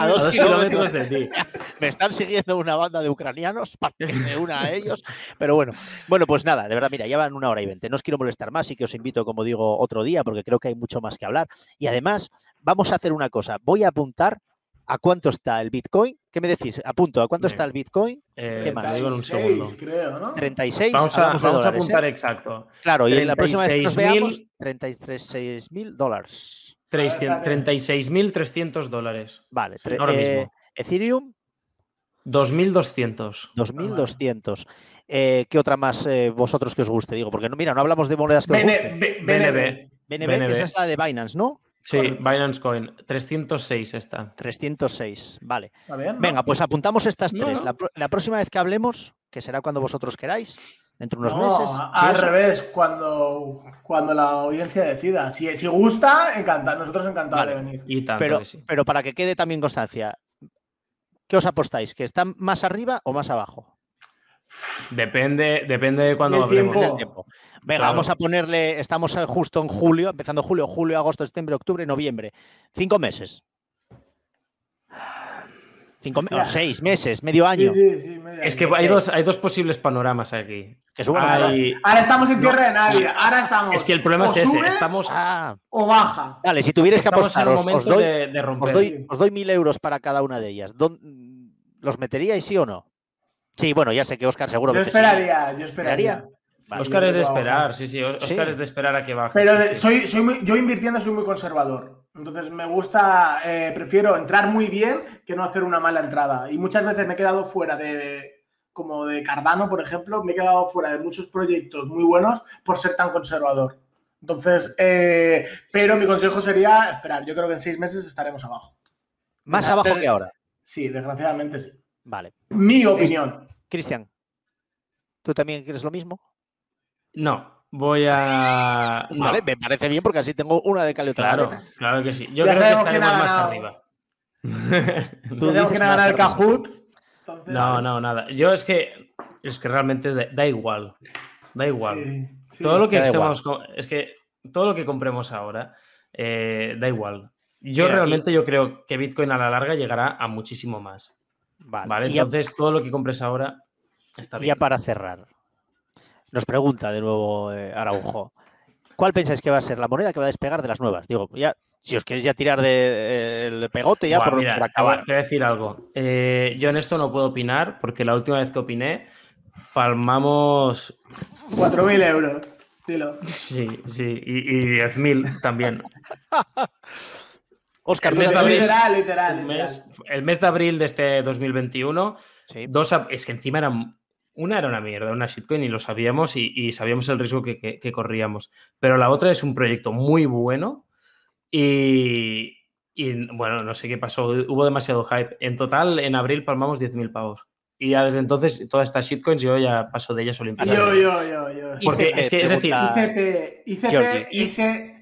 dos, kilómetros. de ti. Me están siguiendo una banda de ucranianos para que me una a ellos. Pero bueno, bueno, pues nada, de verdad, mira, ya van una hora y veinte. No os quiero molestar más y que os invito, como digo, otro día, porque creo que hay mucho más que hablar. Y además, vamos a hacer una cosa. Voy a apuntar a cuánto está el Bitcoin. ¿Qué me decís? Apunto, ¿a cuánto está el Bitcoin? Eh, ¿Qué más? Digo en un segundo. creo, ¿no? 36. Vamos a, vamos a apuntar ¿eh? exacto. Claro, y en la próxima vez que nos veamos, 36 mil dólares. 36.300 dólares. Vale. ahora mismo. Eh, Ethereum. 2.200. 2.200. Eh, ¿Qué otra más eh, vosotros que os guste? Digo, porque no, mira, no hablamos de monedas que os gusten. BNB. BNB, esa es la de Binance, ¿no? Sí, Binance Coin. 306 está. 306, vale. Venga, pues apuntamos estas tres. La, próxima vez que hablemos, que será cuando vosotros queráis, dentro de unos meses. Al revés, cuando, cuando la audiencia decida. Si, si gusta, encantado. Nosotros encantados de venir. Y pero, pero para que quede también constancia, ¿qué os apostáis? ¿Que están más arriba o más abajo? Depende, depende de cuándo hablemos. Tiempo. Venga, vamos a ponerle, estamos justo en julio, empezando julio, julio, agosto, septiembre, octubre, noviembre. Cinco meses. Cinco o seis meses, medio año. es que hay dos, hay dos posibles panoramas aquí. Ahora estamos en tierra de nadie. Ahora estamos. Es que el problema es ese. Estamos. Ah. O baja. Vale, si tuvierais que apostar, os, doy, os doy mil euros para cada una de ellas. ¿Los meteríais sí o no? Sí, bueno, ya sé que Oscar seguro yo esperaría, Yo esperaría, Oscar es de esperar, sí, sí. Oscar es de esperar a que baje. Pero soy, soy yo invirtiendo soy muy conservador. Entonces me gusta, eh, prefiero entrar muy bien que no hacer una mala entrada. Y muchas veces me he quedado fuera de, como de Cardano, por ejemplo, me he quedado fuera de muchos proyectos muy buenos por ser tan conservador. Entonces, eh, pero mi consejo sería esperar. Yo creo que en seis meses estaremos abajo. Más abajo que ahora. Sí, desgraciadamente sí. Vale. Mi opinión. Cristian, ¿tú también quieres lo mismo? No, voy a. Vale, me parece bien porque así tengo una de cal Claro, claro que sí. Yo creo que estaremos más arriba. ¿Tú dices que ganar el Kahoot? No, no, nada. Yo es que es que realmente da igual. Da igual. todo lo que estemos. Es que todo lo que compremos ahora eh, da igual. Yo realmente yo creo que Bitcoin a la larga llegará a muchísimo más. Vale, entonces todo lo que compres ahora está bien. Ya para cerrar, nos pregunta de nuevo eh, Araujo, ¿cuál pensáis que va a ser la moneda que va a despegar de las nuevas? Digo, ya, si os queréis ya tirar del de, pegote ya por, acabar. Te voy a decir algo. Eh, yo en esto no puedo opinar porque la última vez que opiné palmamos... 4.000 euros. Dilo. Sí, sí, y, y 10.000 también. Oscar, el mes de abril, literal, literal, el mes de abril de este 2021, dos, es que encima eran, una era una mierda, una shitcoin y lo sabíamos y, sabíamos el riesgo que, corríamos. Pero la otra es un proyecto muy bueno y, bueno, no sé qué pasó, hubo demasiado hype. En total, en abril palmamos 10.000 pavos. Y ya desde entonces, todas estas shitcoins, yo ya paso de ellas olímpicas. Yo, yo, yo, yo. Porque es que, es decir... ICP, ICP, ICP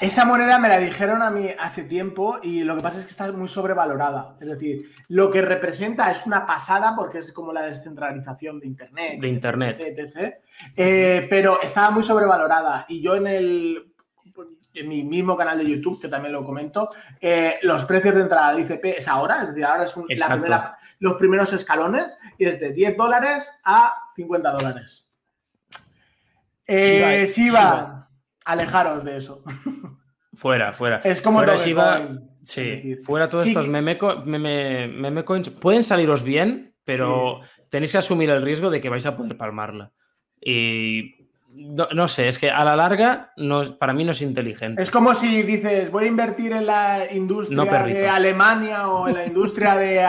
esa moneda me la dijeron a mí hace tiempo y lo que pasa es que está muy sobrevalorada. Es decir, lo que representa es una pasada porque es como la descentralización de Internet. De Internet. Etc, eh, pero estaba muy sobrevalorada y yo en el en mi mismo canal de YouTube, que también lo comento, eh, los precios de entrada de ICP es ahora, es decir, ahora es los primeros escalones y es de 10 dólares a 50 dólares. Eh, Shiba, alejaros de eso. Fuera, fuera. Es como fuera Sí, fuera todos estos meme, meme, coins. Pueden saliros bien, pero tenéis que asumir el riesgo de que vais a poder palmarla. Y no, sé, es que a la larga no, para mí no es inteligente. Es como si dices, voy a invertir en la industria de Alemania o en la industria de,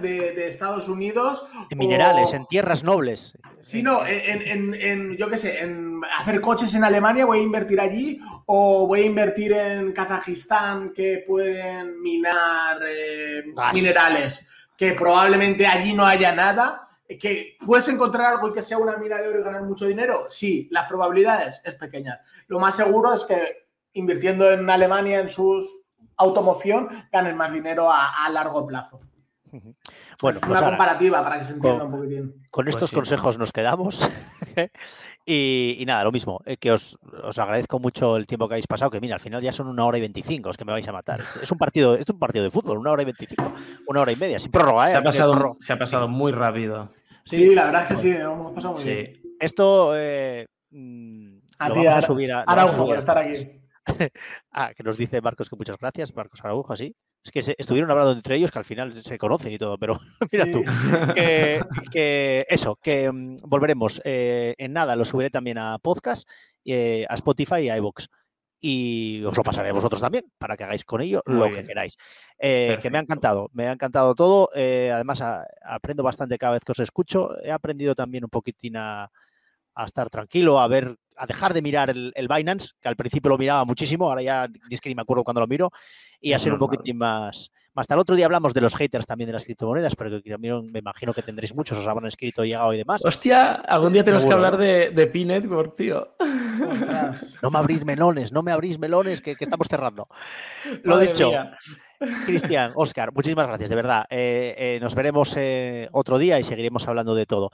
de, Estados Unidos. En minerales, en tierras nobles. Sí, no, en, yo qué sé, en hacer coches en Alemania voy a invertir allí o voy a invertir en Kazajistán que pueden minar eh, minerales, que probablemente allí no haya nada ¿Que puedes encontrar algo y que sea una mina de oro y ganar mucho dinero? Sí, las probabilidades es pequeña. Lo más seguro es que invirtiendo en Alemania en su automoción ganes más dinero a, largo plazo. Bueno, es una pues comparativa para que se entienda un poquitín. Con pues estos consejos nos quedamos. y, nada, lo mismo, eh, que os, agradezco mucho el tiempo que habéis pasado, que mira, al final ya son una hora y veinticinco, es que me vais a matar. Es un partido, es un partido de fútbol, una hora y veinticinco, una hora y media, sin prórroga, ¿eh? Se ha pasado, se ha pasado muy rápido. Sí, la verdad es que sí, hemos pasado muy bien. Esto eh, mm, a ti, a, subir a, Araujo, por estar aquí. ah, que nos dice Marcos que muchas gracias, Marcos Araujo, sí. Es que se, estuvieron hablando entre ellos que al final se conocen y todo, pero mira tú. Que, eso, que mm, volveremos. Eh, en nada, lo subiré también a podcast, eh, a Spotify y a iVoox. Y os lo pasaré a vosotros también para que hagáis con ello lo que queráis. Eh, que me ha encantado, me ha encantado todo. además, aprendo bastante cada vez que os escucho. He aprendido también un poquitín a, estar tranquilo, a ver, a dejar de mirar el, el, Binance, que al principio lo miraba muchísimo, ahora ya es que ni me acuerdo cuando lo miro, y a ser un poquitín más, hasta el otro día hablamos de los haters también de las criptomonedas, pero que también me imagino que tendréis muchos, os habrán escrito, llegado y demás. Hostia, algún día tenemos que hablar de, de P-Network, tío. No me abrís melones, no me abrís melones, que, estamos cerrando. Lo dicho. Cristian, Oscar, muchísimas gracias, de verdad. Eh, eh, nos veremos eh, otro día y seguiremos hablando de todo.